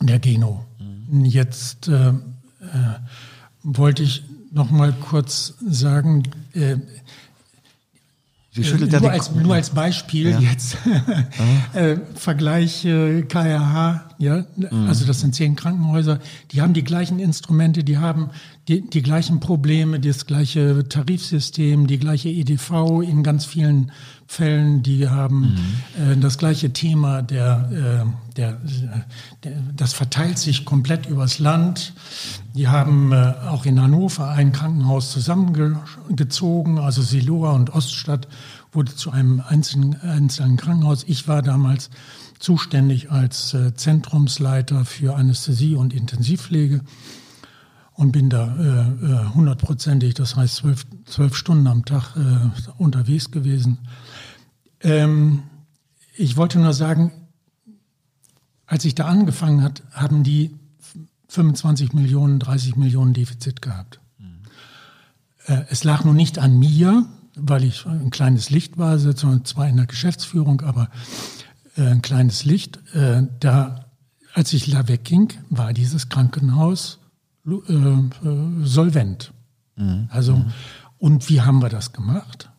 S3: der Geno. Jetzt äh, äh, wollte ich noch mal kurz sagen, äh,
S2: Sie schüttelt ja
S3: nur, als, nur als Beispiel
S2: Ja.
S3: jetzt. Äh, Vergleich äh, KRH, ja, also das sind zehn Krankenhäuser, die haben die gleichen Instrumente, die haben die, die gleichen Probleme, das gleiche Tarifsystem, die gleiche EDV in ganz vielen Fällen, die haben äh, das gleiche Thema, der, äh, der, äh, der, das verteilt sich komplett übers Land. Die haben äh, auch in Hannover ein Krankenhaus zusammengezogen, also Siloa und Oststadt wurde zu einem einzelnen, einzelnen Krankenhaus. Ich war damals zuständig als äh, Zentrumsleiter für Anästhesie und Intensivpflege und bin da äh, äh, hundertprozentig, das heißt zwölf, zwölf Stunden am Tag äh, unterwegs gewesen. Ähm, ich wollte nur sagen, als ich da angefangen hat, haben die 25 Millionen, 30 Millionen Defizit gehabt. Äh, es lag nun nicht an mir, weil ich ein kleines Licht war, sondern zwar in der Geschäftsführung, aber äh, ein kleines Licht. Äh, da, als ich da wegging, war dieses Krankenhaus äh, solvent. Also, und wie haben wir das gemacht?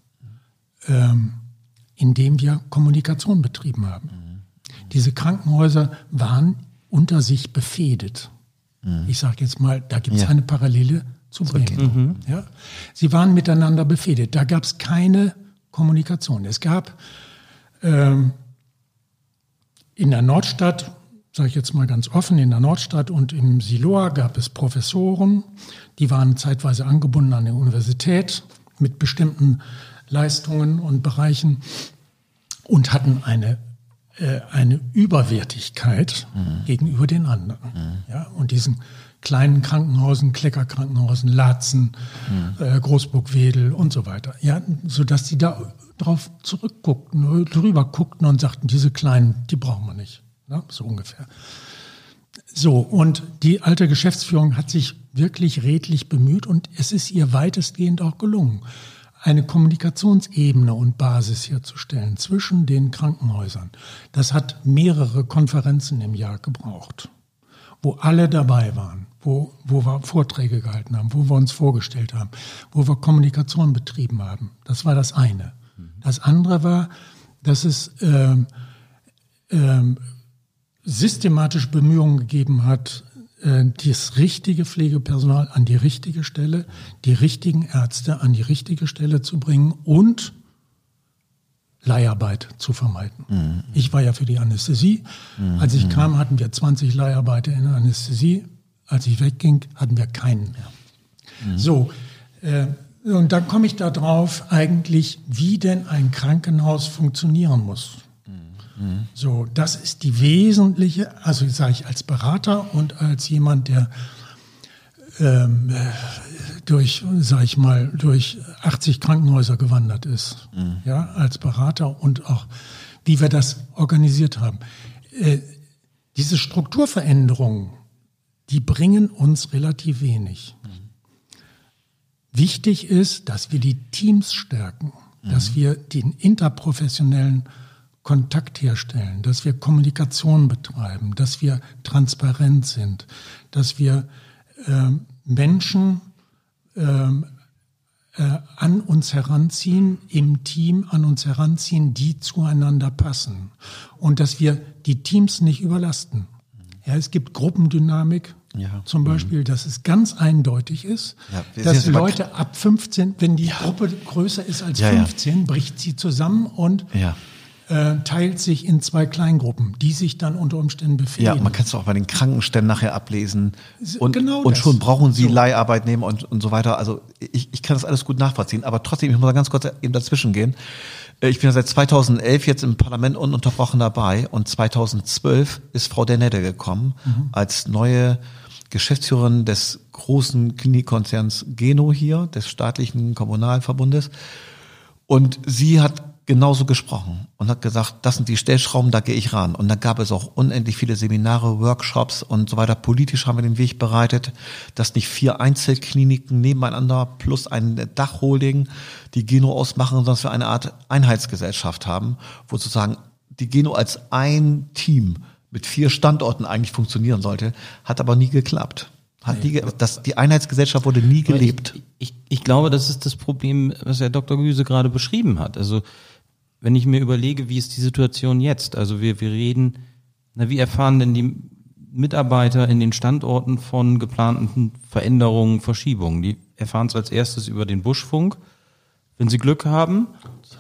S3: Ähm, indem wir Kommunikation betrieben haben. Diese Krankenhäuser waren unter sich befehdet. Ich sage jetzt mal, da gibt es
S2: Ja.
S3: eine Parallele zu Bremen. Ja? Sie waren miteinander befehdet. Da gab es keine Kommunikation. Es gab ähm, in der Nordstadt, sage ich jetzt mal ganz offen, in der Nordstadt und im Siloa gab es Professoren, die waren zeitweise angebunden an die Universität mit bestimmten Leistungen und Bereichen und hatten eine, eine Überwertigkeit gegenüber den anderen. Ja, und diesen kleinen Krankenhausen, Kleckerkrankenhausen, Laatzen, äh, Großburg-Wedel und so weiter. Ja, sodass die da drauf zurückguckten, drüber guckten und sagten, diese kleinen, die brauchen wir nicht. Ja, so ungefähr. So, und die alte Geschäftsführung hat sich wirklich redlich bemüht und es ist ihr weitestgehend auch gelungen, eine Kommunikationsebene und Basis herzustellen zwischen den Krankenhäusern. Das hat mehrere Konferenzen im Jahr gebraucht, wo alle dabei waren, wo, wo wir Vorträge gehalten haben, wo wir uns vorgestellt haben, wo wir Kommunikation betrieben haben. Das war das eine. Das andere war, dass es ähm, ähm, systematisch Bemühungen gegeben hat, das richtige Pflegepersonal an die richtige Stelle, die richtigen Ärzte an die richtige Stelle zu bringen und Leiharbeit zu vermeiden. Ich war ja für die Anästhesie. Als ich kam, hatten wir 20 Leiharbeiter in der Anästhesie. Als ich wegging, hatten wir keinen mehr. So, äh, und dann komme ich da drauf eigentlich, wie denn ein Krankenhaus funktionieren muss. So, das ist die wesentliche, also sage ich als Berater und als jemand, der ähm, äh, durch, sage ich mal, durch 80 Krankenhäuser gewandert ist, ja, als Berater und auch, wie wir das organisiert haben. Äh, diese Strukturveränderungen, die bringen uns relativ wenig. Wichtig ist, dass wir die Teams stärken, dass wir den interprofessionellen Kontakt herstellen, dass wir Kommunikation betreiben, dass wir transparent sind, dass wir ähm, Menschen ähm, äh, an uns heranziehen, im Team an uns heranziehen, die zueinander passen. Und dass wir die Teams nicht überlasten. Ja, es gibt Gruppendynamik, ja. zum Beispiel, dass es ganz eindeutig ist, ja, dass Leute ab 15, wenn die. Gruppe größer ist als 15, bricht sie zusammen und äh, teilt sich in zwei Kleingruppen, die sich dann unter Umständen befehlen.
S2: Ja, man kann es auch bei den Krankenständen nachher ablesen. Und, genau und schon brauchen sie so. Leiharbeitnehmer und, und so weiter. Also ich, ich kann das alles gut nachvollziehen. Aber trotzdem, ich muss da ganz kurz eben dazwischen gehen. Äh, ich bin ja seit 2011 jetzt im Parlament ununterbrochen dabei und 2012 ist Frau Dennette gekommen mhm. als neue Geschäftsführerin des großen Klinikkonzerns Geno hier, des staatlichen Kommunalverbundes. Und sie hat genauso gesprochen und hat gesagt, das sind die Stellschrauben, da gehe ich ran. Und dann gab es auch unendlich viele Seminare, Workshops und so weiter. Politisch haben wir den Weg bereitet, dass nicht vier Einzelkliniken nebeneinander plus ein Dachholding die Geno ausmachen, sondern dass wir eine Art Einheitsgesellschaft haben, wo sozusagen die Geno als ein Team mit vier Standorten eigentlich funktionieren sollte, hat aber nie geklappt. Hat nie, das, die Einheitsgesellschaft wurde nie gelebt.
S1: Ich, ich, ich glaube, das ist das Problem, was Herr Dr. Güse gerade beschrieben hat. Also wenn ich mir überlege, wie ist die Situation jetzt? Also wir, wir reden, na, wie erfahren denn die Mitarbeiter in den Standorten von geplanten Veränderungen, Verschiebungen? Die erfahren es als erstes über den Buschfunk, wenn sie Glück haben,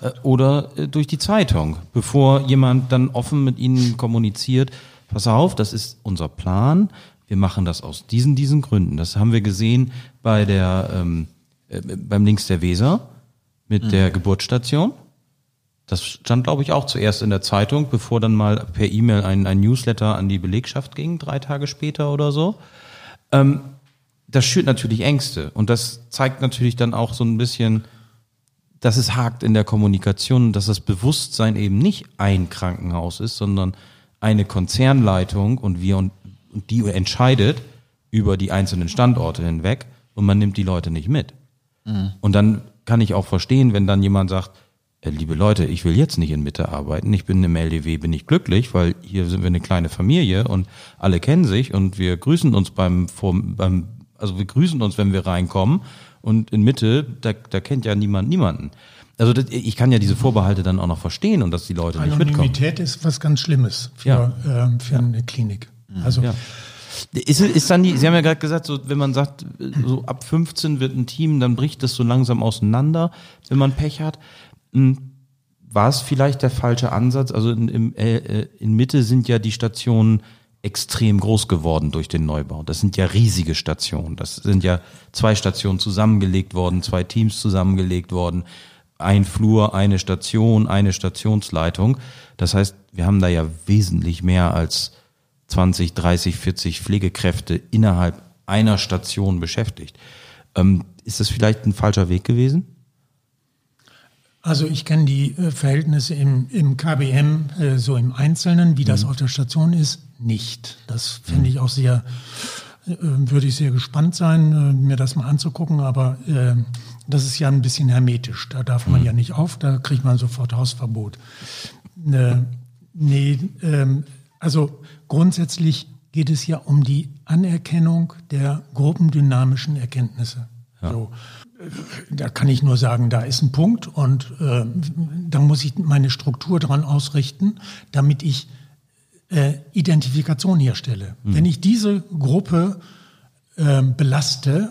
S1: äh, oder äh, durch die Zeitung, bevor jemand dann offen mit ihnen kommuniziert. Pass auf, das ist unser Plan. Wir machen das aus diesen, diesen Gründen. Das haben wir gesehen bei der, ähm, äh, beim Links der Weser mit mhm. der Geburtsstation. Das stand, glaube ich, auch zuerst in der Zeitung, bevor dann mal per E-Mail ein, ein Newsletter an die Belegschaft ging, drei Tage später oder so. Ähm, das schürt natürlich Ängste und das zeigt natürlich dann auch so ein bisschen, dass es hakt in der Kommunikation, dass das Bewusstsein eben nicht ein Krankenhaus ist, sondern eine Konzernleitung und wir und, und die entscheidet über die einzelnen Standorte hinweg und man nimmt die Leute nicht mit. Mhm. Und dann kann ich auch verstehen, wenn dann jemand sagt, liebe Leute, ich will jetzt nicht in Mitte arbeiten. Ich bin im LDW, bin ich glücklich, weil hier sind wir eine kleine Familie und alle kennen sich und wir grüßen uns beim, beim also wir grüßen uns, wenn wir reinkommen und in Mitte, da, da kennt ja niemand niemanden. Also das, ich kann ja diese Vorbehalte dann auch noch verstehen und dass die Leute nicht mitkommen.
S3: Anonymität ist was ganz Schlimmes für, ja. ähm, für eine Klinik.
S1: Also ja. Ist, ist dann die, Sie haben ja gerade gesagt, so, wenn man sagt, so ab 15 wird ein Team, dann bricht das so langsam auseinander, wenn man Pech hat. Hm, war es vielleicht der falsche Ansatz? Also in, in, äh, in Mitte sind ja die Stationen extrem groß geworden durch den Neubau. Das sind ja riesige Stationen. Das sind ja zwei Stationen zusammengelegt worden, zwei Teams zusammengelegt worden, ein Flur, eine Station, eine Stationsleitung. Das heißt, wir haben da ja wesentlich mehr als 20, 30, 40 Pflegekräfte innerhalb einer Station beschäftigt. Ähm, ist das vielleicht ein falscher Weg gewesen?
S3: Also ich kenne die äh, Verhältnisse im, im KBM äh, so im Einzelnen, wie das mhm. auf der Station ist, nicht. Das finde mhm. ich auch sehr, äh, würde ich sehr gespannt sein, äh, mir das mal anzugucken, aber äh, das ist ja ein bisschen hermetisch. Da darf man mhm. ja nicht auf, da kriegt man sofort Hausverbot. Äh, nee, ähm, also grundsätzlich geht es ja um die Anerkennung der gruppendynamischen Erkenntnisse. Ja. So da kann ich nur sagen, da ist ein Punkt und äh, da muss ich meine Struktur dran ausrichten, damit ich äh, Identifikation herstelle. Mhm. Wenn ich diese Gruppe äh, belaste,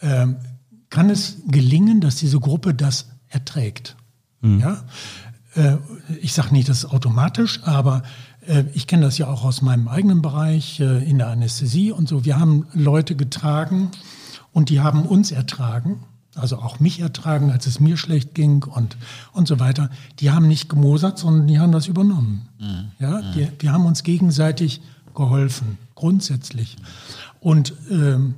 S3: äh, kann es gelingen, dass diese Gruppe das erträgt. Mhm. Ja? Äh, ich sage nicht, das ist automatisch, aber äh, ich kenne das ja auch aus meinem eigenen Bereich äh, in der Anästhesie und so. Wir haben Leute getragen, und die haben uns ertragen, also auch mich ertragen, als es mir schlecht ging und, und so weiter. Die haben nicht gemosert, sondern die haben das übernommen. Mhm. Ja, die, die haben uns gegenseitig geholfen, grundsätzlich. Und ähm,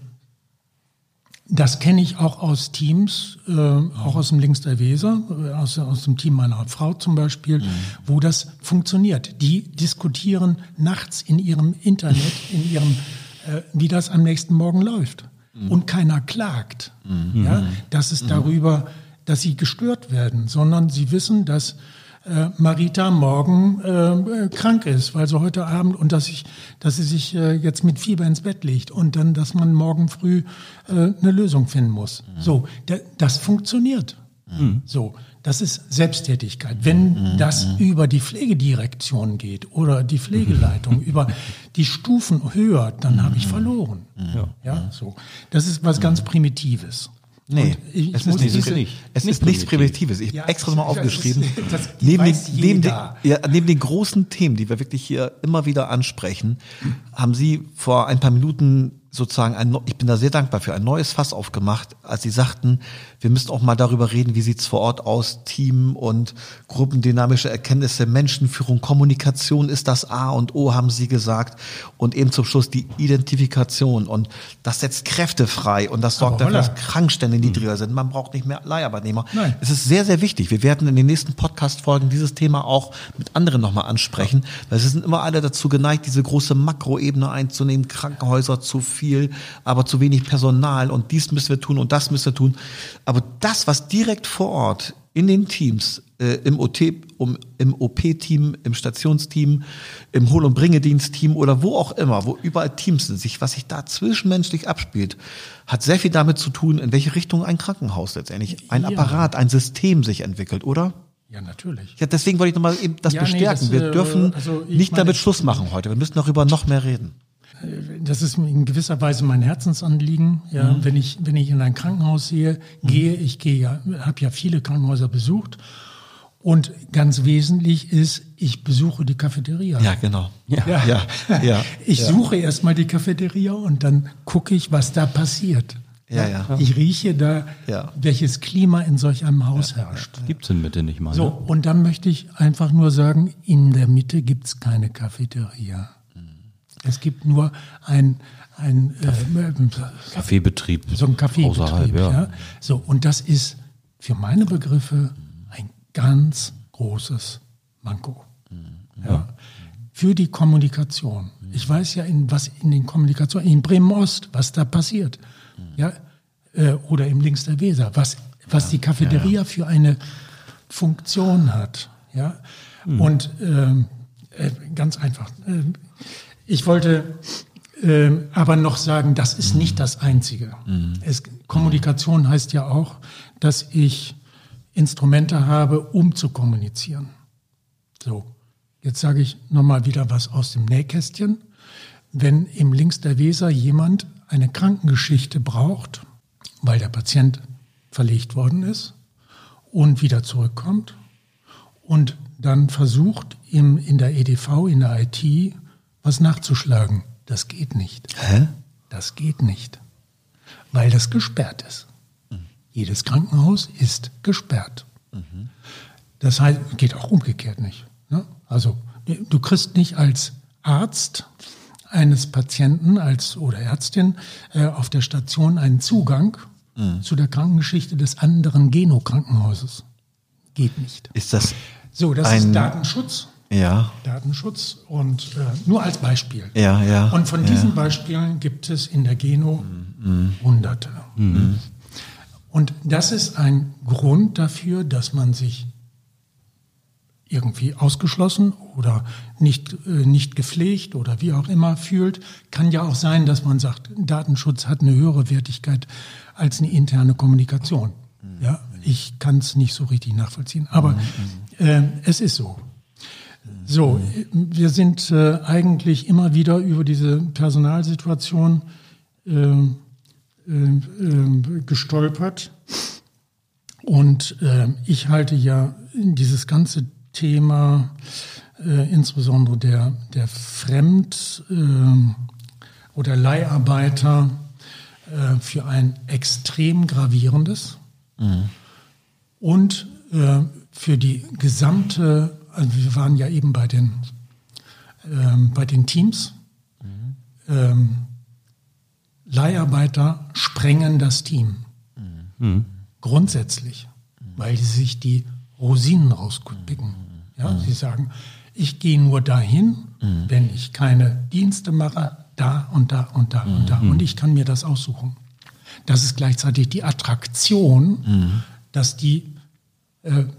S3: das kenne ich auch aus Teams, äh, auch aus dem Links der Weser, äh, aus, aus dem Team meiner Frau zum Beispiel, mhm. wo das funktioniert. Die diskutieren nachts in ihrem Internet, in ihrem, äh, wie das am nächsten Morgen läuft mhm. und keiner klagt. Mhm. Ja, das ist mhm. darüber, dass sie gestört werden, sondern sie wissen, dass äh, Marita morgen äh, krank ist, weil sie heute Abend und dass ich, dass sie sich äh, jetzt mit Fieber ins Bett legt und dann, dass man morgen früh äh, eine Lösung finden muss. Mhm. So, das funktioniert. Mhm. So, das ist Selbsttätigkeit. Wenn mhm. das mhm. über die Pflegedirektion geht oder die Pflegeleitung, über die Stufen höher, dann habe ich verloren. Ja. so. Das ist was ganz Primitives.
S2: Nee, ich, es, ist nicht, diese, nicht. es ist nichts Primitives. Ich habe ja, extra nochmal aufgeschrieben. Ist, das, neben, den, neben, den, ja, neben den großen Themen, die wir wirklich hier immer wieder ansprechen, haben Sie vor ein paar Minuten sozusagen ein, ich bin da sehr dankbar für ein neues Fass aufgemacht, als sie sagten, wir müssen auch mal darüber reden, wie sieht's vor Ort aus, Team und gruppendynamische Erkenntnisse, Menschenführung, Kommunikation ist das A und O, haben sie gesagt. Und eben zum Schluss die Identifikation. Und das setzt Kräfte frei und das sorgt dafür, dass Krankstände hm. niedriger sind. Man braucht nicht mehr Leiharbeitnehmer. Nein. Es ist sehr, sehr wichtig. Wir werden in den nächsten Podcast-Folgen dieses Thema auch mit anderen nochmal ansprechen, weil sie sind immer alle dazu geneigt, diese große Makroebene einzunehmen, Krankenhäuser zu viel, aber zu wenig Personal und dies müssen wir tun und das müssen wir tun. Aber das, was direkt vor Ort in den Teams, äh, im OT, um, im OP-Team, im Stationsteam, im Hol- und Bringedienst-Team oder wo auch immer, wo überall Teams sind, sich, was sich da zwischenmenschlich abspielt, hat sehr viel damit zu tun, in welche Richtung ein Krankenhaus letztendlich, ein ja. Apparat, ein System sich entwickelt, oder?
S3: Ja, natürlich.
S2: Ja, deswegen wollte ich nochmal eben das ja, bestärken. Nee, das, wir dürfen äh, also nicht meine, damit Schluss machen heute. Wir müssen darüber noch mehr reden
S3: das ist in gewisser Weise mein Herzensanliegen. Ja, mhm. wenn ich wenn ich in ein Krankenhaus sehe, mhm. gehe ich gehe ja, habe ja viele Krankenhäuser besucht und ganz wesentlich ist, ich besuche die Cafeteria.
S2: Ja, genau.
S3: Ja, ja, ja. ja ich ja. suche erstmal die Cafeteria und dann gucke ich, was da passiert. Ja, ja. Ich rieche da, ja. welches Klima in solch einem Haus ja, herrscht.
S1: Gibt es in Mitte nicht mal.
S3: So, ne? und dann möchte ich einfach nur sagen, in der Mitte gibt es keine Cafeteria. Es gibt nur ein, ein
S1: äh, Kaffeebetrieb.
S3: So ein Kaffeebetrieb. Ja. ja. So, und das ist für meine Begriffe ein ganz großes Manko. Ja. ja. Für die Kommunikation. Ich weiß ja, in, was in den Kommunikationen, in Bremen-Ost, was da passiert. Ja, äh, oder im Links der Weser, was, was die Cafeteria für eine Funktion hat. Ja, mhm. und ähm, äh, ganz einfach. Äh, ich wollte äh, aber noch sagen, das ist nicht das Einzige. Mhm. Es, Kommunikation heißt ja auch, dass ich Instrumente habe, um zu kommunizieren. So, jetzt sage ich nochmal wieder was aus dem Nähkästchen. Wenn im Links der Weser jemand eine Krankengeschichte braucht, weil der Patient verlegt worden ist und wieder zurückkommt und dann versucht, im, in der EDV, in der IT, was nachzuschlagen. Das geht nicht.
S2: Hä?
S3: Das geht nicht, weil das gesperrt ist. Mhm. Jedes Krankenhaus ist gesperrt. Mhm. Das heißt, geht auch umgekehrt nicht. Ne? Also du kriegst nicht als Arzt eines Patienten als oder Ärztin äh, auf der Station einen Zugang mhm. zu der Krankengeschichte des anderen Geno-Krankenhauses. Geht nicht.
S2: Ist das
S3: so? Das ist Datenschutz.
S2: Ja.
S3: Datenschutz und äh, nur als Beispiel.
S2: Ja, ja.
S3: Und von diesen ja. Beispielen gibt es in der Geno mhm. Hunderte. Mhm. Und das ist ein Grund dafür, dass man sich irgendwie ausgeschlossen oder nicht, äh, nicht gepflegt oder wie auch immer fühlt. Kann ja auch sein, dass man sagt, Datenschutz hat eine höhere Wertigkeit als eine interne Kommunikation. Mhm. Ja, ich kann es nicht so richtig nachvollziehen, aber mhm. äh, es ist so. So, wir sind äh, eigentlich immer wieder über diese Personalsituation äh, äh, äh gestolpert. Und äh, ich halte ja dieses ganze Thema, äh, insbesondere der, der Fremd- oder Leiharbeiter, für ein extrem gravierendes mhm. und für die gesamte also wir waren ja eben bei den, ähm, bei den Teams. Mhm. Ähm, Leiharbeiter sprengen das Team. Mhm. Grundsätzlich, weil sie sich die Rosinen rauspicken. Ja. Sie sagen, ich gehe nur dahin, wenn ich keine Dienste mache, da und da und da und da. Und ich kann mir das aussuchen. Das ist gleichzeitig die Attraktion, dass die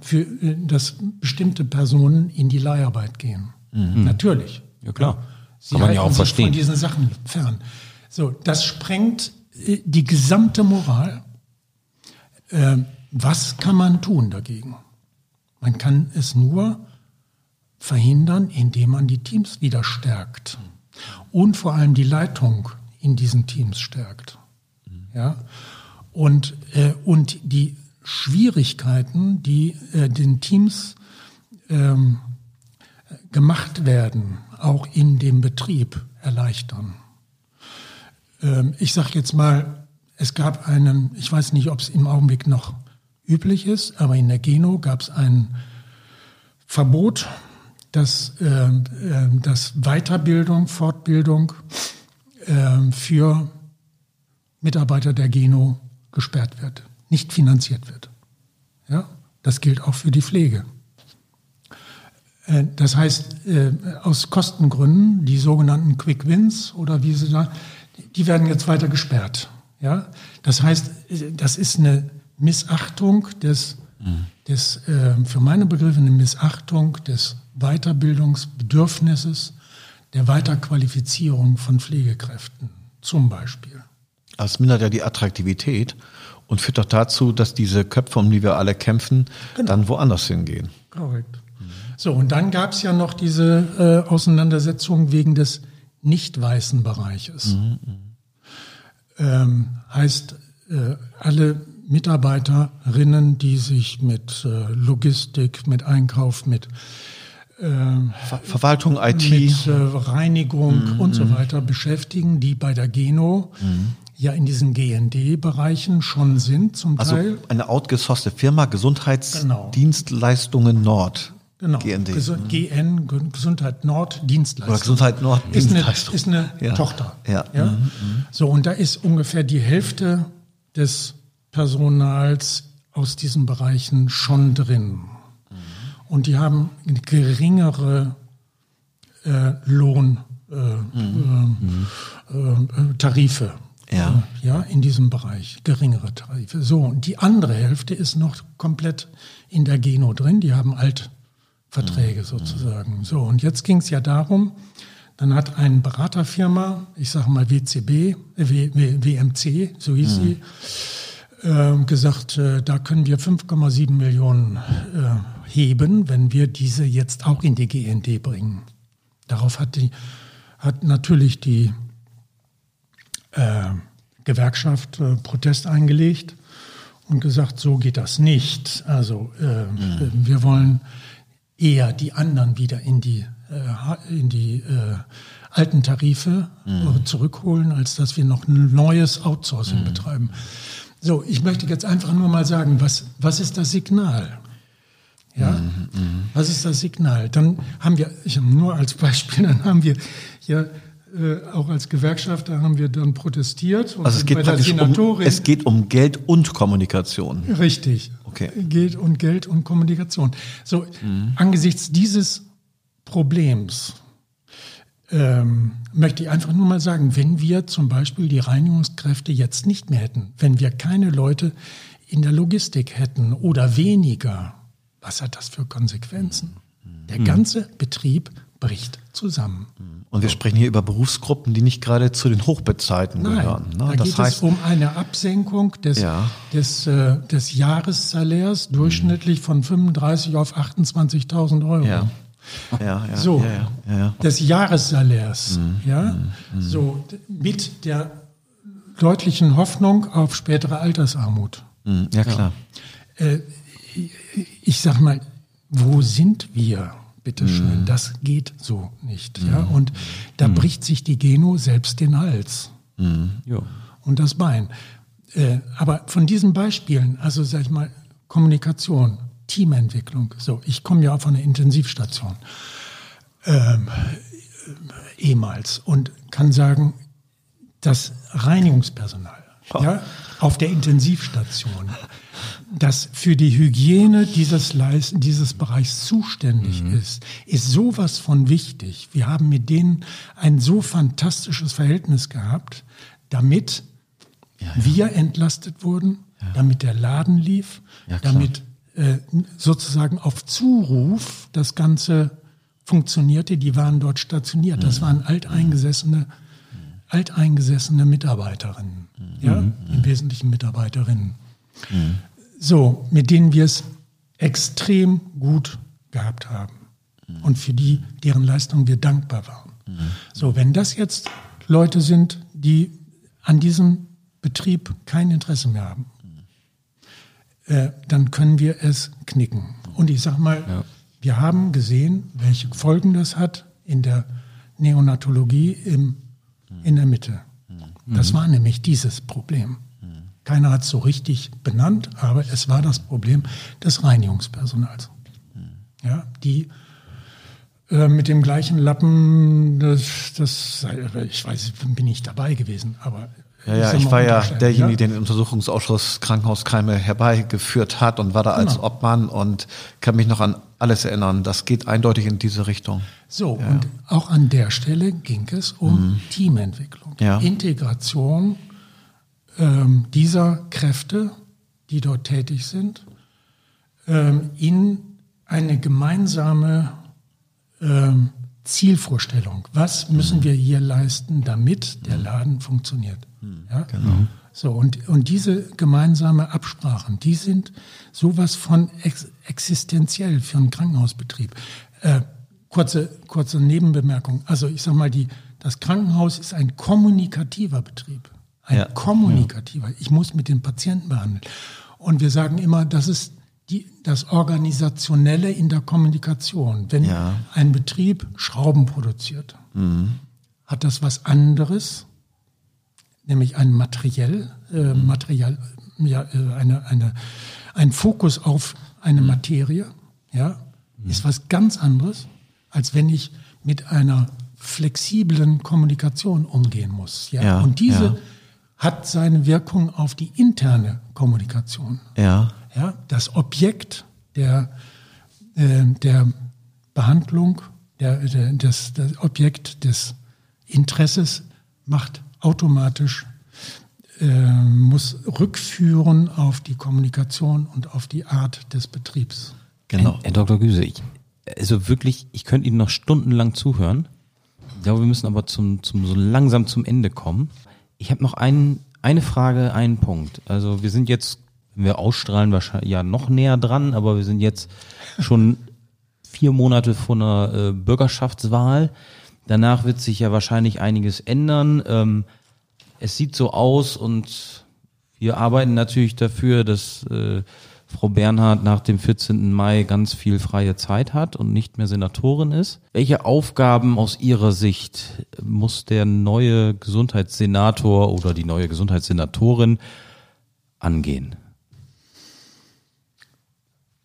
S3: für äh, dass bestimmte Personen in die Leiharbeit gehen. Natürlich.
S1: Ja, klar.
S3: Sie
S1: Kann man ja auch verstehen.
S3: Von diesen Sachen fern. So, das sprengt äh, die gesamte Moral. Ähm, was kann man tun dagegen? Man kann es nur verhindern, indem man die Teams wieder stärkt und vor allem die Leitung in diesen Teams stärkt. Ja? Und, äh, und die Schwierigkeiten, die äh, den Teams ähm, gemacht werden, auch in dem Betrieb erleichtern. Ähm, ich sage jetzt mal, es gab einen, ich weiß nicht, ob es im Augenblick noch üblich ist, aber in der Geno gab es ein Verbot, dass, äh, äh, dass Weiterbildung, Fortbildung äh, für Mitarbeiter der Geno gesperrt wird, nicht finanziert wird. Ja, das gilt auch für die Pflege. Äh, Das heißt, äh, aus Kostengründen, die sogenannten Quick Wins oder wie sie sagen, die werden jetzt weiter gesperrt. Ja? Das heißt, das ist eine Missachtung des, des äh, für meine Begriffe eine Missachtung des Weiterbildungsbedürfnisses, der Weiterqualifizierung von Pflegekräften zum Beispiel.
S2: Das mindert ja die Attraktivität und führt doch dazu, dass diese Köpfe, um die wir alle kämpfen, dann woanders hingehen.
S3: Korrekt. So, und dann gab es ja noch diese äh, Auseinandersetzung wegen des nicht weißen Bereiches. Ähm, heißt, äh, alle Mitarbeiterinnen, die sich mit äh, Logistik, mit Einkauf, mit,
S2: Ver Verwaltung, IT.
S3: mit äh, Reinigung und so weiter beschäftigen, die bei der Geno ja in diesen GND-Bereichen schon sind, zum
S2: also
S3: Teil.
S2: eine outgesourcete Firma, Gesundheitsdienstleistungen Nord.
S3: Genau.
S2: GND.
S3: Gesund, GN, Ge- Gesundheit Nord, Dienstleistung.
S2: Oder Gesundheit Nord,
S3: Ist eine,
S2: Dienstleistung.
S3: ist eine
S2: Ja.
S3: Tochter.
S2: Ja. Mhm,
S3: So, und da ist ungefähr die Hälfte des Personals aus diesen Bereichen schon drin.
S2: Mhm.
S3: Und die haben geringere äh, Lohn, äh, äh, äh, Tarife.
S2: Mhm. Ja.
S3: Ja, in diesem Bereich, geringere Tarife. So, und die andere Hälfte ist noch komplett in der Geno drin. Die haben
S2: Mhm.
S3: Altverträge sozusagen. So, und jetzt ging es ja darum, dann hat eine Beraterfirma, ich sage mal WCB, äh, w, w, WMC, so hieß
S2: Mhm.
S3: sie, äh, gesagt, äh, da können wir 5,7 Millionen äh, heben, wenn wir diese jetzt auch in die GND bringen. Darauf hat, die, hat natürlich die äh, Gewerkschaft äh, Protest eingelegt und gesagt, so geht das nicht. Also äh, wir wollen eher die anderen wieder in die, äh, in die äh, alten Tarife äh, zurückholen, als dass wir noch ein neues Outsourcing betreiben. So, ich möchte jetzt einfach nur mal sagen, was, was ist das Signal? Ja, was ist das Signal? Dann haben wir, ich habe nur als Beispiel, dann haben wir ja äh, auch als Gewerkschafter haben wir dann protestiert
S2: Also es geht um, es geht um Geld und Kommunikation.
S3: Richtig.
S2: Okay.
S3: Geld und Geld und Kommunikation. So, angesichts dieses Problems ähm, möchte ich einfach nur mal sagen, wenn wir zum Beispiel die Reinigungskräfte jetzt nicht mehr hätten, wenn wir keine Leute in der Logistik hätten oder weniger, was hat das für Konsequenzen? Der ganze Betrieb bricht zusammen.
S2: Und wir sprechen hier über Berufsgruppen, die nicht gerade zu den Hochbezahlten gehören. Ne?
S3: da
S2: Das
S3: geht
S2: heißt,
S3: es um eine Absenkung des,
S2: Ja.
S3: des, äh, des Jahressalärs durchschnittlich von 35 auf 28.000 Euro.
S2: ja. Ja, ja,
S3: So,
S2: ja, ja,
S3: des Jahressalärs,
S2: Mhm.
S3: ja, so d- mit der deutlichen Hoffnung auf spätere Altersarmut.
S2: Mhm, ja klar.
S3: Ich sag mal, wo sind wir? Bitte
S2: Mhm.
S3: schön, das geht so nicht. Ja? Und da bricht sich die Geno selbst den Hals.
S1: Ja.
S3: und das Bein. Äh, aber von diesen Beispielen, also sag ich mal, Kommunikation, Teamentwicklung, so, ich komme ja von der Intensivstation ähm, äh, ehemals und kann sagen, das Reinigungspersonal ja, auf der Intensivstation, das für die Hygiene dieses, Leis- dieses Bereichs zuständig ist, ist sowas von wichtig. Wir haben mit denen ein so fantastisches Verhältnis gehabt, damit wir entlastet wurden, damit der Laden lief,
S2: Ja,
S3: damit äh, sozusagen auf Zuruf das Ganze funktionierte. Die waren dort stationiert. Das waren alteingesessene, alteingesessene Mitarbeiterinnen. Ja, im Wesentlichen Mitarbeiterinnen. So, mit denen wir es extrem gut gehabt haben und für die, deren Leistung wir dankbar waren. So, wenn das jetzt Leute sind, die an diesem Betrieb kein Interesse mehr haben, äh, dann können wir es knicken. Und ich sage mal, ja. wir haben gesehen, welche Folgen das hat in der Neonatologie im, in der Mitte. Das war nämlich dieses Problem. Keiner hat es so richtig benannt, aber es war das Problem des Reinigungspersonals. Ja, die äh, mit dem gleichen Lappen, das, das, ich weiß, bin ich dabei gewesen, aber
S2: ja, ja, ich war ja derjenige, ja? der den Untersuchungsausschuss Krankenhauskeime herbeigeführt hat und war da als genau. Obmann und kann mich noch an alles erinnern. Das geht eindeutig in diese Richtung.
S3: So, ja. und auch an der Stelle ging es um mhm. Teamentwicklung, ja. Integration ähm, dieser Kräfte, die dort tätig sind, ähm, in eine gemeinsame ähm, Zielvorstellung. Was müssen mhm. wir hier leisten, damit der Laden funktioniert? Hm, ja? Genau. So, und, und diese gemeinsame Absprachen, die sind sowas von ex existenziell für einen Krankenhausbetrieb. Äh, kurze, kurze Nebenbemerkung. Also ich sag mal, die, das Krankenhaus ist ein kommunikativer Betrieb. Ein ja. kommunikativer. Ich muss mit den Patienten behandeln. Und wir sagen immer, das ist die, das Organisationelle in der Kommunikation. Wenn ja. ein Betrieb Schrauben produziert, mhm. hat das was anderes nämlich ein materiell, äh, Material, ja, äh, eine, eine, ein Fokus auf eine Materie, ja, ist was ganz anderes, als wenn ich mit einer flexiblen Kommunikation umgehen muss. Ja, ja und diese. Hat seine Wirkung auf die interne Kommunikation.
S2: Ja,
S3: ja, das Objekt der äh, der Behandlung, der, der, das, das Objekt des Interesses macht automatisch äh, muss rückführen auf die Kommunikation und auf die Art des Betriebs.
S1: Genau. Herr, Herr Dr. Güse, ich, also wirklich, ich könnte Ihnen noch stundenlang zuhören. Ich glaube, wir müssen aber zum, zum so langsam zum Ende kommen. Ich habe noch einen, eine Frage, einen Punkt. Also wir sind jetzt, wir ausstrahlen, wahrscheinlich ja noch näher dran, aber wir sind jetzt schon vier Monate vor einer äh, Bürgerschaftswahl. Danach wird sich ja wahrscheinlich einiges ändern. Ähm, es sieht so aus und wir arbeiten natürlich dafür, dass äh, Frau Bernhard nach dem 14. Mai ganz viel freie Zeit hat und nicht mehr Senatorin ist. Welche Aufgaben aus Ihrer Sicht muss der neue Gesundheitssenator oder die neue Gesundheitssenatorin angehen?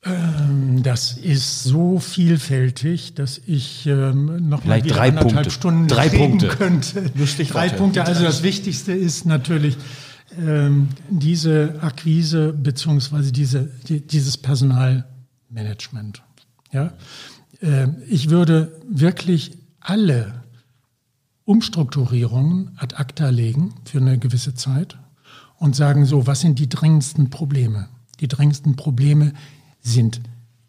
S3: Ähm, das ist so vielfältig, dass ich ähm, noch
S1: Vielleicht mal drei anderthalb Punkte.
S3: Stunden
S1: drei
S3: reden
S1: Punkte.
S3: könnte. Drei Punkte. Also das Wichtigste ist natürlich ähm, diese Akquise beziehungsweise diese die, dieses Personalmanagement. Ja, ähm, ich würde wirklich alle Umstrukturierungen ad acta legen für eine gewisse Zeit und sagen so, was sind die dringendsten Probleme? Die dringendsten Probleme sind,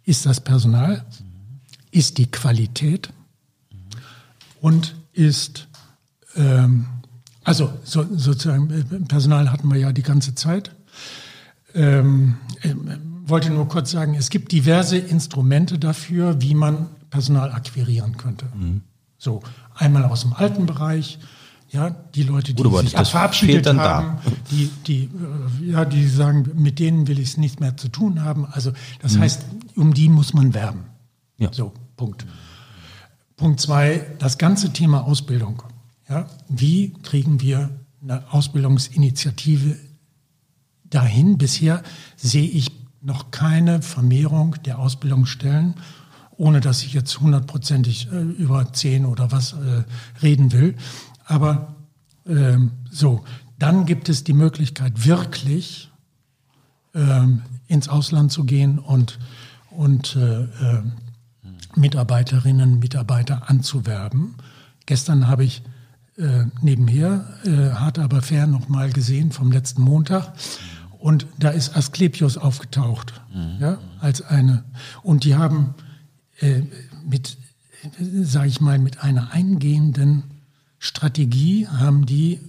S3: ist das Personal, ist die Qualität und ist, ähm, also so, sozusagen, äh, Personal hatten wir ja die ganze Zeit. Ähm, äh, wollte nur kurz sagen, es gibt diverse Instrumente dafür, wie man Personal akquirieren könnte. Mhm. So, einmal aus dem alten Bereich, ja, die Leute, die
S1: Gut,
S3: sich verabschiedet haben, die, die, äh, ja, die sagen, mit denen will ich es nicht mehr zu tun haben. Also das mhm. heißt, um die muss man werben. Ja. So, Punkt. Punkt zwei, das ganze Thema Ausbildung. Ja, wie kriegen wir eine Ausbildungsinitiative dahin? Bisher sehe ich noch keine Vermehrung der Ausbildungsstellen, ohne dass ich jetzt hundertprozentig äh, über zehn oder was äh, reden will. Aber ähm, so, dann gibt es die Möglichkeit, wirklich ähm, ins Ausland zu gehen und, und äh, äh, Mitarbeiterinnen Mitarbeiter anzuwerben. Gestern habe ich äh, nebenher äh, hart aber fair nochmal gesehen vom letzten Montag. Und da ist Asklepios aufgetaucht, ja, als eine. Und die haben äh, mit, sage ich mal, mit einer eingehenden Strategie haben die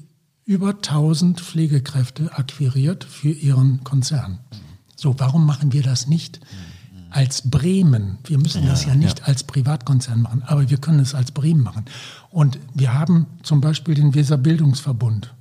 S3: über 1000 Pflegekräfte akquiriert für ihren Konzern. So, warum machen wir das nicht als Bremen? Wir müssen das ja nicht als Privatkonzern machen, aber wir können es als Bremen machen. Und wir haben zum Beispiel den Weser Bildungsverbund,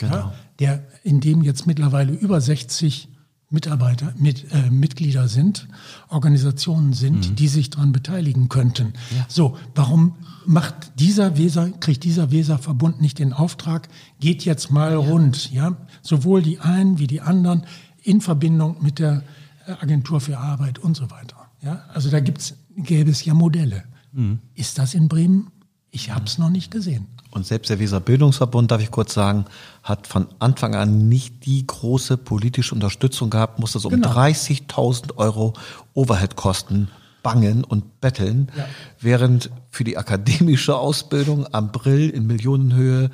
S3: ja, der, in dem jetzt mittlerweile über 60 Mitarbeiter, mit, äh, Mitglieder sind, Organisationen sind, die sich daran beteiligen könnten. So, warum macht dieser Weser, kriegt dieser Weserverbund nicht den Auftrag, geht jetzt mal rund, ja, sowohl die einen wie die anderen in Verbindung mit der äh, Agentur für Arbeit und so weiter. Ja, also da gibt's, gäbe es ja Modelle. Ist das in Bremen? Ich habe es noch nicht gesehen.
S2: Und selbst der Weser Bildungsverbund, darf ich kurz sagen, hat von Anfang an nicht die große politische Unterstützung gehabt, musste so um
S3: Genau.
S2: 30.000 Euro Overhead-Kosten bangen und betteln,
S3: Ja.
S2: während für die akademische Ausbildung am Brill in Millionenhöhe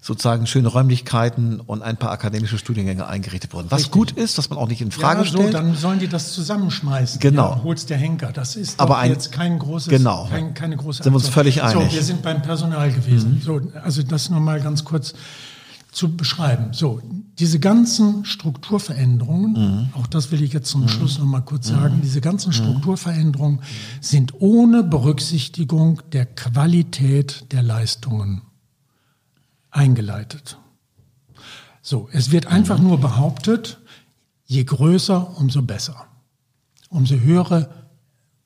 S2: sozusagen schöne Räumlichkeiten und ein paar akademische Studiengänge eingerichtet wurden. Was gut ist, was man auch nicht in Frage
S3: ja, so,
S2: stellt.
S3: dann sollen die das zusammenschmeißen.
S2: Genau.
S3: Ja, hol's der Henker. Das ist
S2: Aber ein-
S3: jetzt kein großes,
S2: Genau.
S3: kein, keine große
S2: Sind wir uns völlig einig. Mhm.
S3: So, wir sind beim Personal gewesen. So, also das nur mal ganz kurz zu beschreiben. So, diese ganzen Strukturveränderungen,
S2: Mhm.
S3: auch das will ich jetzt zum Schluss noch mal kurz sagen, diese ganzen Strukturveränderungen sind ohne Berücksichtigung der Qualität der Leistungen eingeleitet. So, es wird einfach nur behauptet, je größer, umso besser. Umso höhere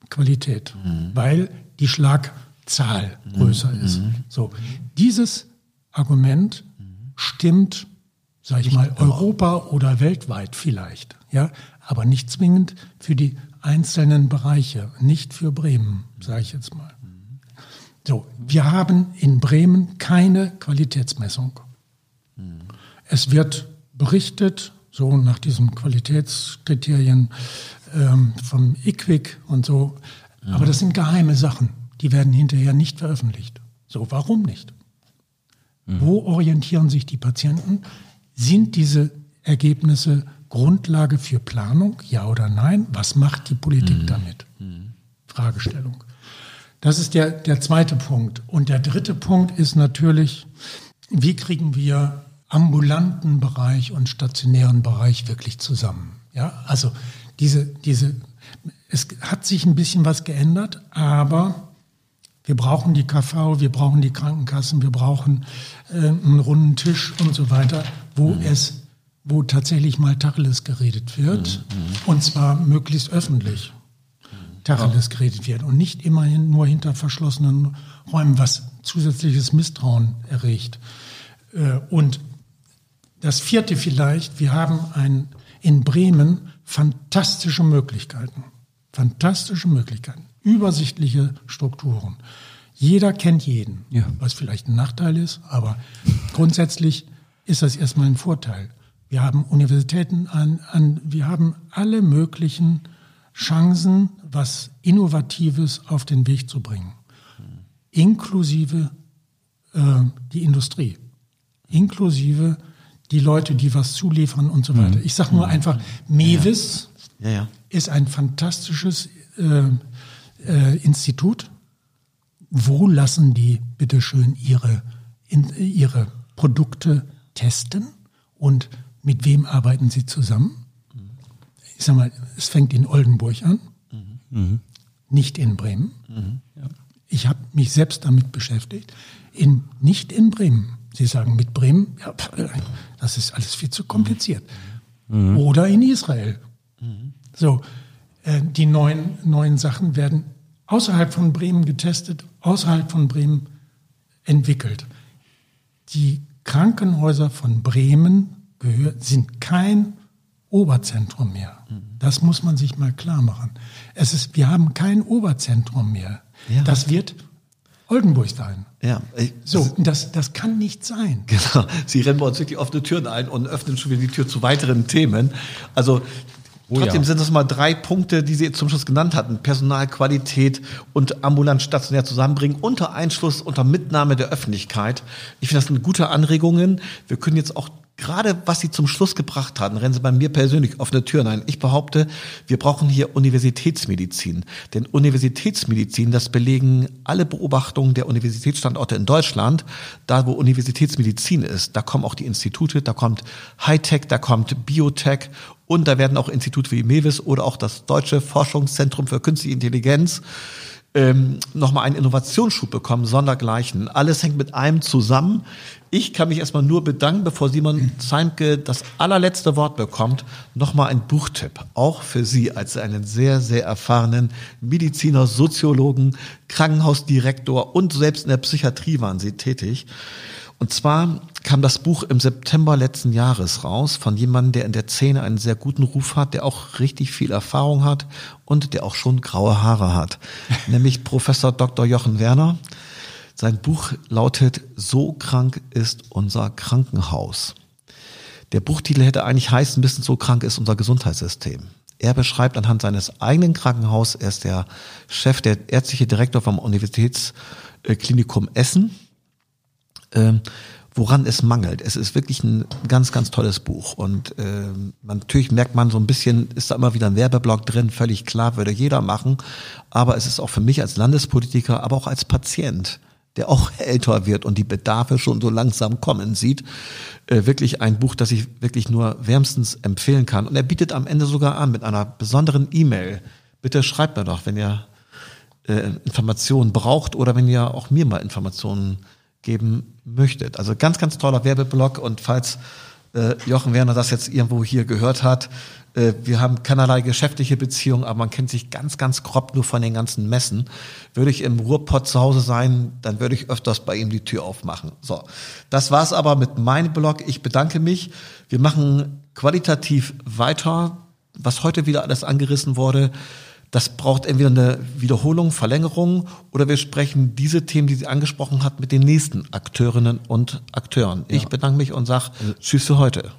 S3: Qualität, weil die Schlagzahl größer ist. So, dieses Argument stimmt, sage ich mal, Europa oder weltweit vielleicht, ja, aber nicht zwingend für die einzelnen Bereiche, nicht für Bremen, sage ich jetzt mal. So, wir haben in Bremen keine Qualitätsmessung. Es wird berichtet, so nach diesen Qualitätskriterien ähm, vom IQWIC und so. Aber das sind geheime Sachen. Die werden hinterher nicht veröffentlicht. So, warum nicht? Wo orientieren sich die Patienten? Sind diese Ergebnisse Grundlage für Planung? Ja oder nein? Was macht die Politik damit? Fragestellung. Das ist der, der zweite Punkt. Und der dritte Punkt ist natürlich, wie kriegen wir ambulanten Bereich und stationären Bereich wirklich zusammen? Ja, also diese, diese, es hat sich ein bisschen was geändert, aber wir brauchen die KV, wir brauchen die Krankenkassen, wir brauchen äh, einen runden Tisch und so weiter, wo es, wo tatsächlich mal Tacheles geredet wird und zwar möglichst öffentlich. Tacheles geredet wird und nicht immerhin nur hinter verschlossenen Räumen, was zusätzliches Misstrauen erregt. Äh, Und das vierte vielleicht, wir haben ein, in Bremen fantastische Möglichkeiten. Fantastische Möglichkeiten. Übersichtliche Strukturen. Jeder kennt jeden,
S1: Ja.
S3: was vielleicht ein Nachteil ist, aber grundsätzlich ist das erstmal ein Vorteil. Wir haben Universitäten an, an wir haben alle möglichen Chancen, was Innovatives auf den Weg zu bringen. Inklusive äh, die Industrie. Inklusive die Leute, die was zuliefern und so weiter. Ich sage nur einfach, Mewis
S2: Ja, ja.
S3: ist ein fantastisches äh, äh, Institut. Wo lassen die bitteschön ihre, in, ihre Produkte testen und mit wem arbeiten sie zusammen? Ich sag mal, es fängt in Oldenburg an, nicht in Bremen. Ich habe mich selbst damit beschäftigt. In, nicht in Bremen. Sie sagen mit Bremen, ja, das ist alles viel zu kompliziert. Oder in Israel. So, äh, die neuen, neuen Sachen werden außerhalb von Bremen getestet, außerhalb von Bremen entwickelt. Die Krankenhäuser von Bremen gehör, sind kein Oberzentrum mehr. Das muss man sich mal klar machen. Es ist, wir haben kein Oberzentrum mehr.
S2: Ja.
S3: Das wird Oldenburg sein.
S2: Ja, ich,
S3: So, das, das kann nicht sein.
S2: Genau. Sie rennen bei uns wirklich offene Türen ein und öffnen schon wieder die Tür zu weiteren Themen. Also trotzdem
S1: ja.
S2: sind das mal drei Punkte, die Sie zum Schluss genannt hatten. Personalqualität und ambulant stationär zusammenbringen unter Einschluss, unter Mitnahme der Öffentlichkeit. Ich finde das sind gute Anregungen. Wir können jetzt auch gerade was Sie zum Schluss gebracht haben, rennen Sie bei mir persönlich offene Türen ein. Ich behaupte, wir brauchen hier Universitätsmedizin. Denn Universitätsmedizin, das belegen alle Beobachtungen der Universitätsstandorte in Deutschland, da wo Universitätsmedizin ist, da kommen auch die Institute, da kommt Hightech, da kommt Biotech und da werden auch Institute wie MEWIS oder auch das Deutsche Forschungszentrum für Künstliche Intelligenz ähm, nochmal einen Innovationsschub bekommen, sondergleichen. Alles hängt mit einem zusammen. Ich kann mich erstmal nur bedanken, bevor Simon Zeimke das allerletzte Wort bekommt, nochmal ein Buchtipp. Auch für Sie als einen sehr, sehr erfahrenen Mediziner, Soziologen, Krankenhausdirektor und selbst in der Psychiatrie waren Sie tätig. Und zwar kam das Buch im September letzten Jahres raus von jemandem, der in der Szene einen sehr guten Ruf hat, der auch richtig viel Erfahrung hat und der auch schon graue Haare hat, nämlich Professor Dr. Jochen Werner. Sein Buch lautet So krank ist unser Krankenhaus. Der Buchtitel hätte eigentlich heißen müssen, so krank ist unser Gesundheitssystem. Er beschreibt anhand seines eigenen Krankenhauses, er ist der Chef, der ärztliche Direktor vom Universitätsklinikum Essen, ähm, woran es mangelt. Es ist wirklich ein ganz, ganz tolles Buch. Und äh, natürlich merkt man so ein bisschen, ist da immer wieder ein Werbeblock drin, völlig klar, würde jeder machen. Aber es ist auch für mich als Landespolitiker, aber auch als Patient, der auch älter wird und die Bedarfe schon so langsam kommen sieht, äh, wirklich ein Buch, das ich wirklich nur wärmstens empfehlen kann. Und er bietet am Ende sogar an mit einer besonderen E-Mail. Bitte schreibt mir doch, wenn ihr äh, Informationen braucht oder wenn ihr auch mir mal Informationen geben möchtet. Also ganz, ganz toller Werbeblock und falls äh, Jochen Werner das jetzt irgendwo hier gehört hat, äh, wir haben keinerlei geschäftliche Beziehungen, aber man kennt sich ganz, ganz grob nur von den ganzen Messen. Würde ich im Ruhrpott zu Hause sein, dann würde ich öfters bei ihm die Tür aufmachen. So, das war's aber mit meinem Blog. Ich bedanke mich. Wir machen qualitativ weiter, was heute wieder alles angerissen wurde. Das braucht entweder eine Wiederholung, Verlängerung oder wir sprechen diese Themen, die sie angesprochen hat, mit den nächsten Akteurinnen und Akteuren. Ja. Ich bedanke mich und sage Tschüss für heute.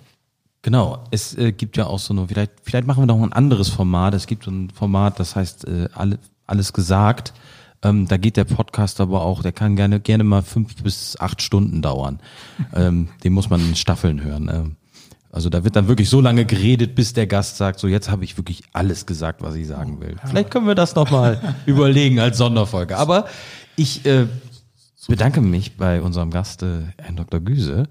S1: Genau, es äh, gibt ja auch so nur, vielleicht, vielleicht machen wir noch ein anderes Format. Es gibt so ein Format, das heißt äh, alle, alles gesagt. Ähm, da geht der Podcast aber auch, der kann gerne gerne mal fünf bis acht Stunden dauern. ähm, den muss man in Staffeln hören. Ähm, also da wird dann wirklich so lange geredet, bis der Gast sagt, so jetzt habe ich wirklich alles gesagt, was ich sagen will. Vielleicht können wir das nochmal überlegen als Sonderfolge. Aber ich äh, bedanke mich bei unserem Gast, äh, Herrn Dr. Güse.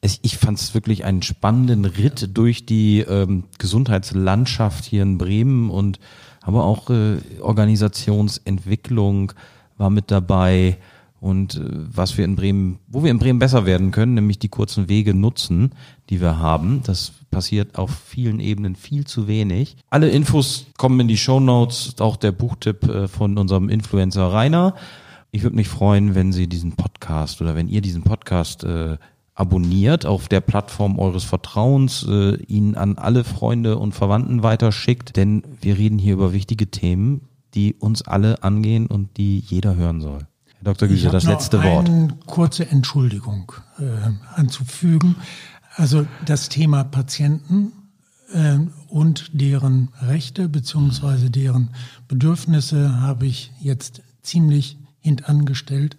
S1: Ich, ich fand es wirklich einen spannenden Ritt durch die ähm, Gesundheitslandschaft hier in Bremen und aber auch äh, Organisationsentwicklung war mit dabei und äh, was wir in Bremen, wo wir in Bremen besser werden können, nämlich die kurzen Wege nutzen, die wir haben. Das passiert auf vielen Ebenen viel zu wenig. Alle Infos kommen in die Show Notes, auch der Buchtipp äh, von unserem Influencer Rainer. Ich würde mich freuen, wenn Sie diesen Podcast oder wenn ihr diesen Podcast äh, abonniert auf der Plattform eures Vertrauens, äh, ihn an alle Freunde und Verwandten weiterschickt, denn wir reden hier über wichtige Themen, die uns alle angehen und die jeder hören soll. Herr Dr. Güse, das letzte Wort.
S3: Eine kurze Entschuldigung äh, anzufügen. Also das Thema Patienten äh, und deren Rechte beziehungsweise deren Bedürfnisse habe ich jetzt ziemlich hintangestellt.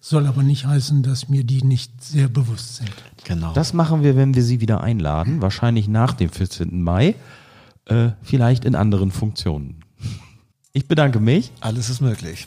S3: Soll aber nicht heißen, dass mir die nicht sehr bewusst sind.
S1: Genau. Das machen wir, wenn wir Sie wieder einladen, wahrscheinlich nach dem 14. Mai, äh, vielleicht in anderen Funktionen. Ich bedanke mich.
S2: Alles ist möglich.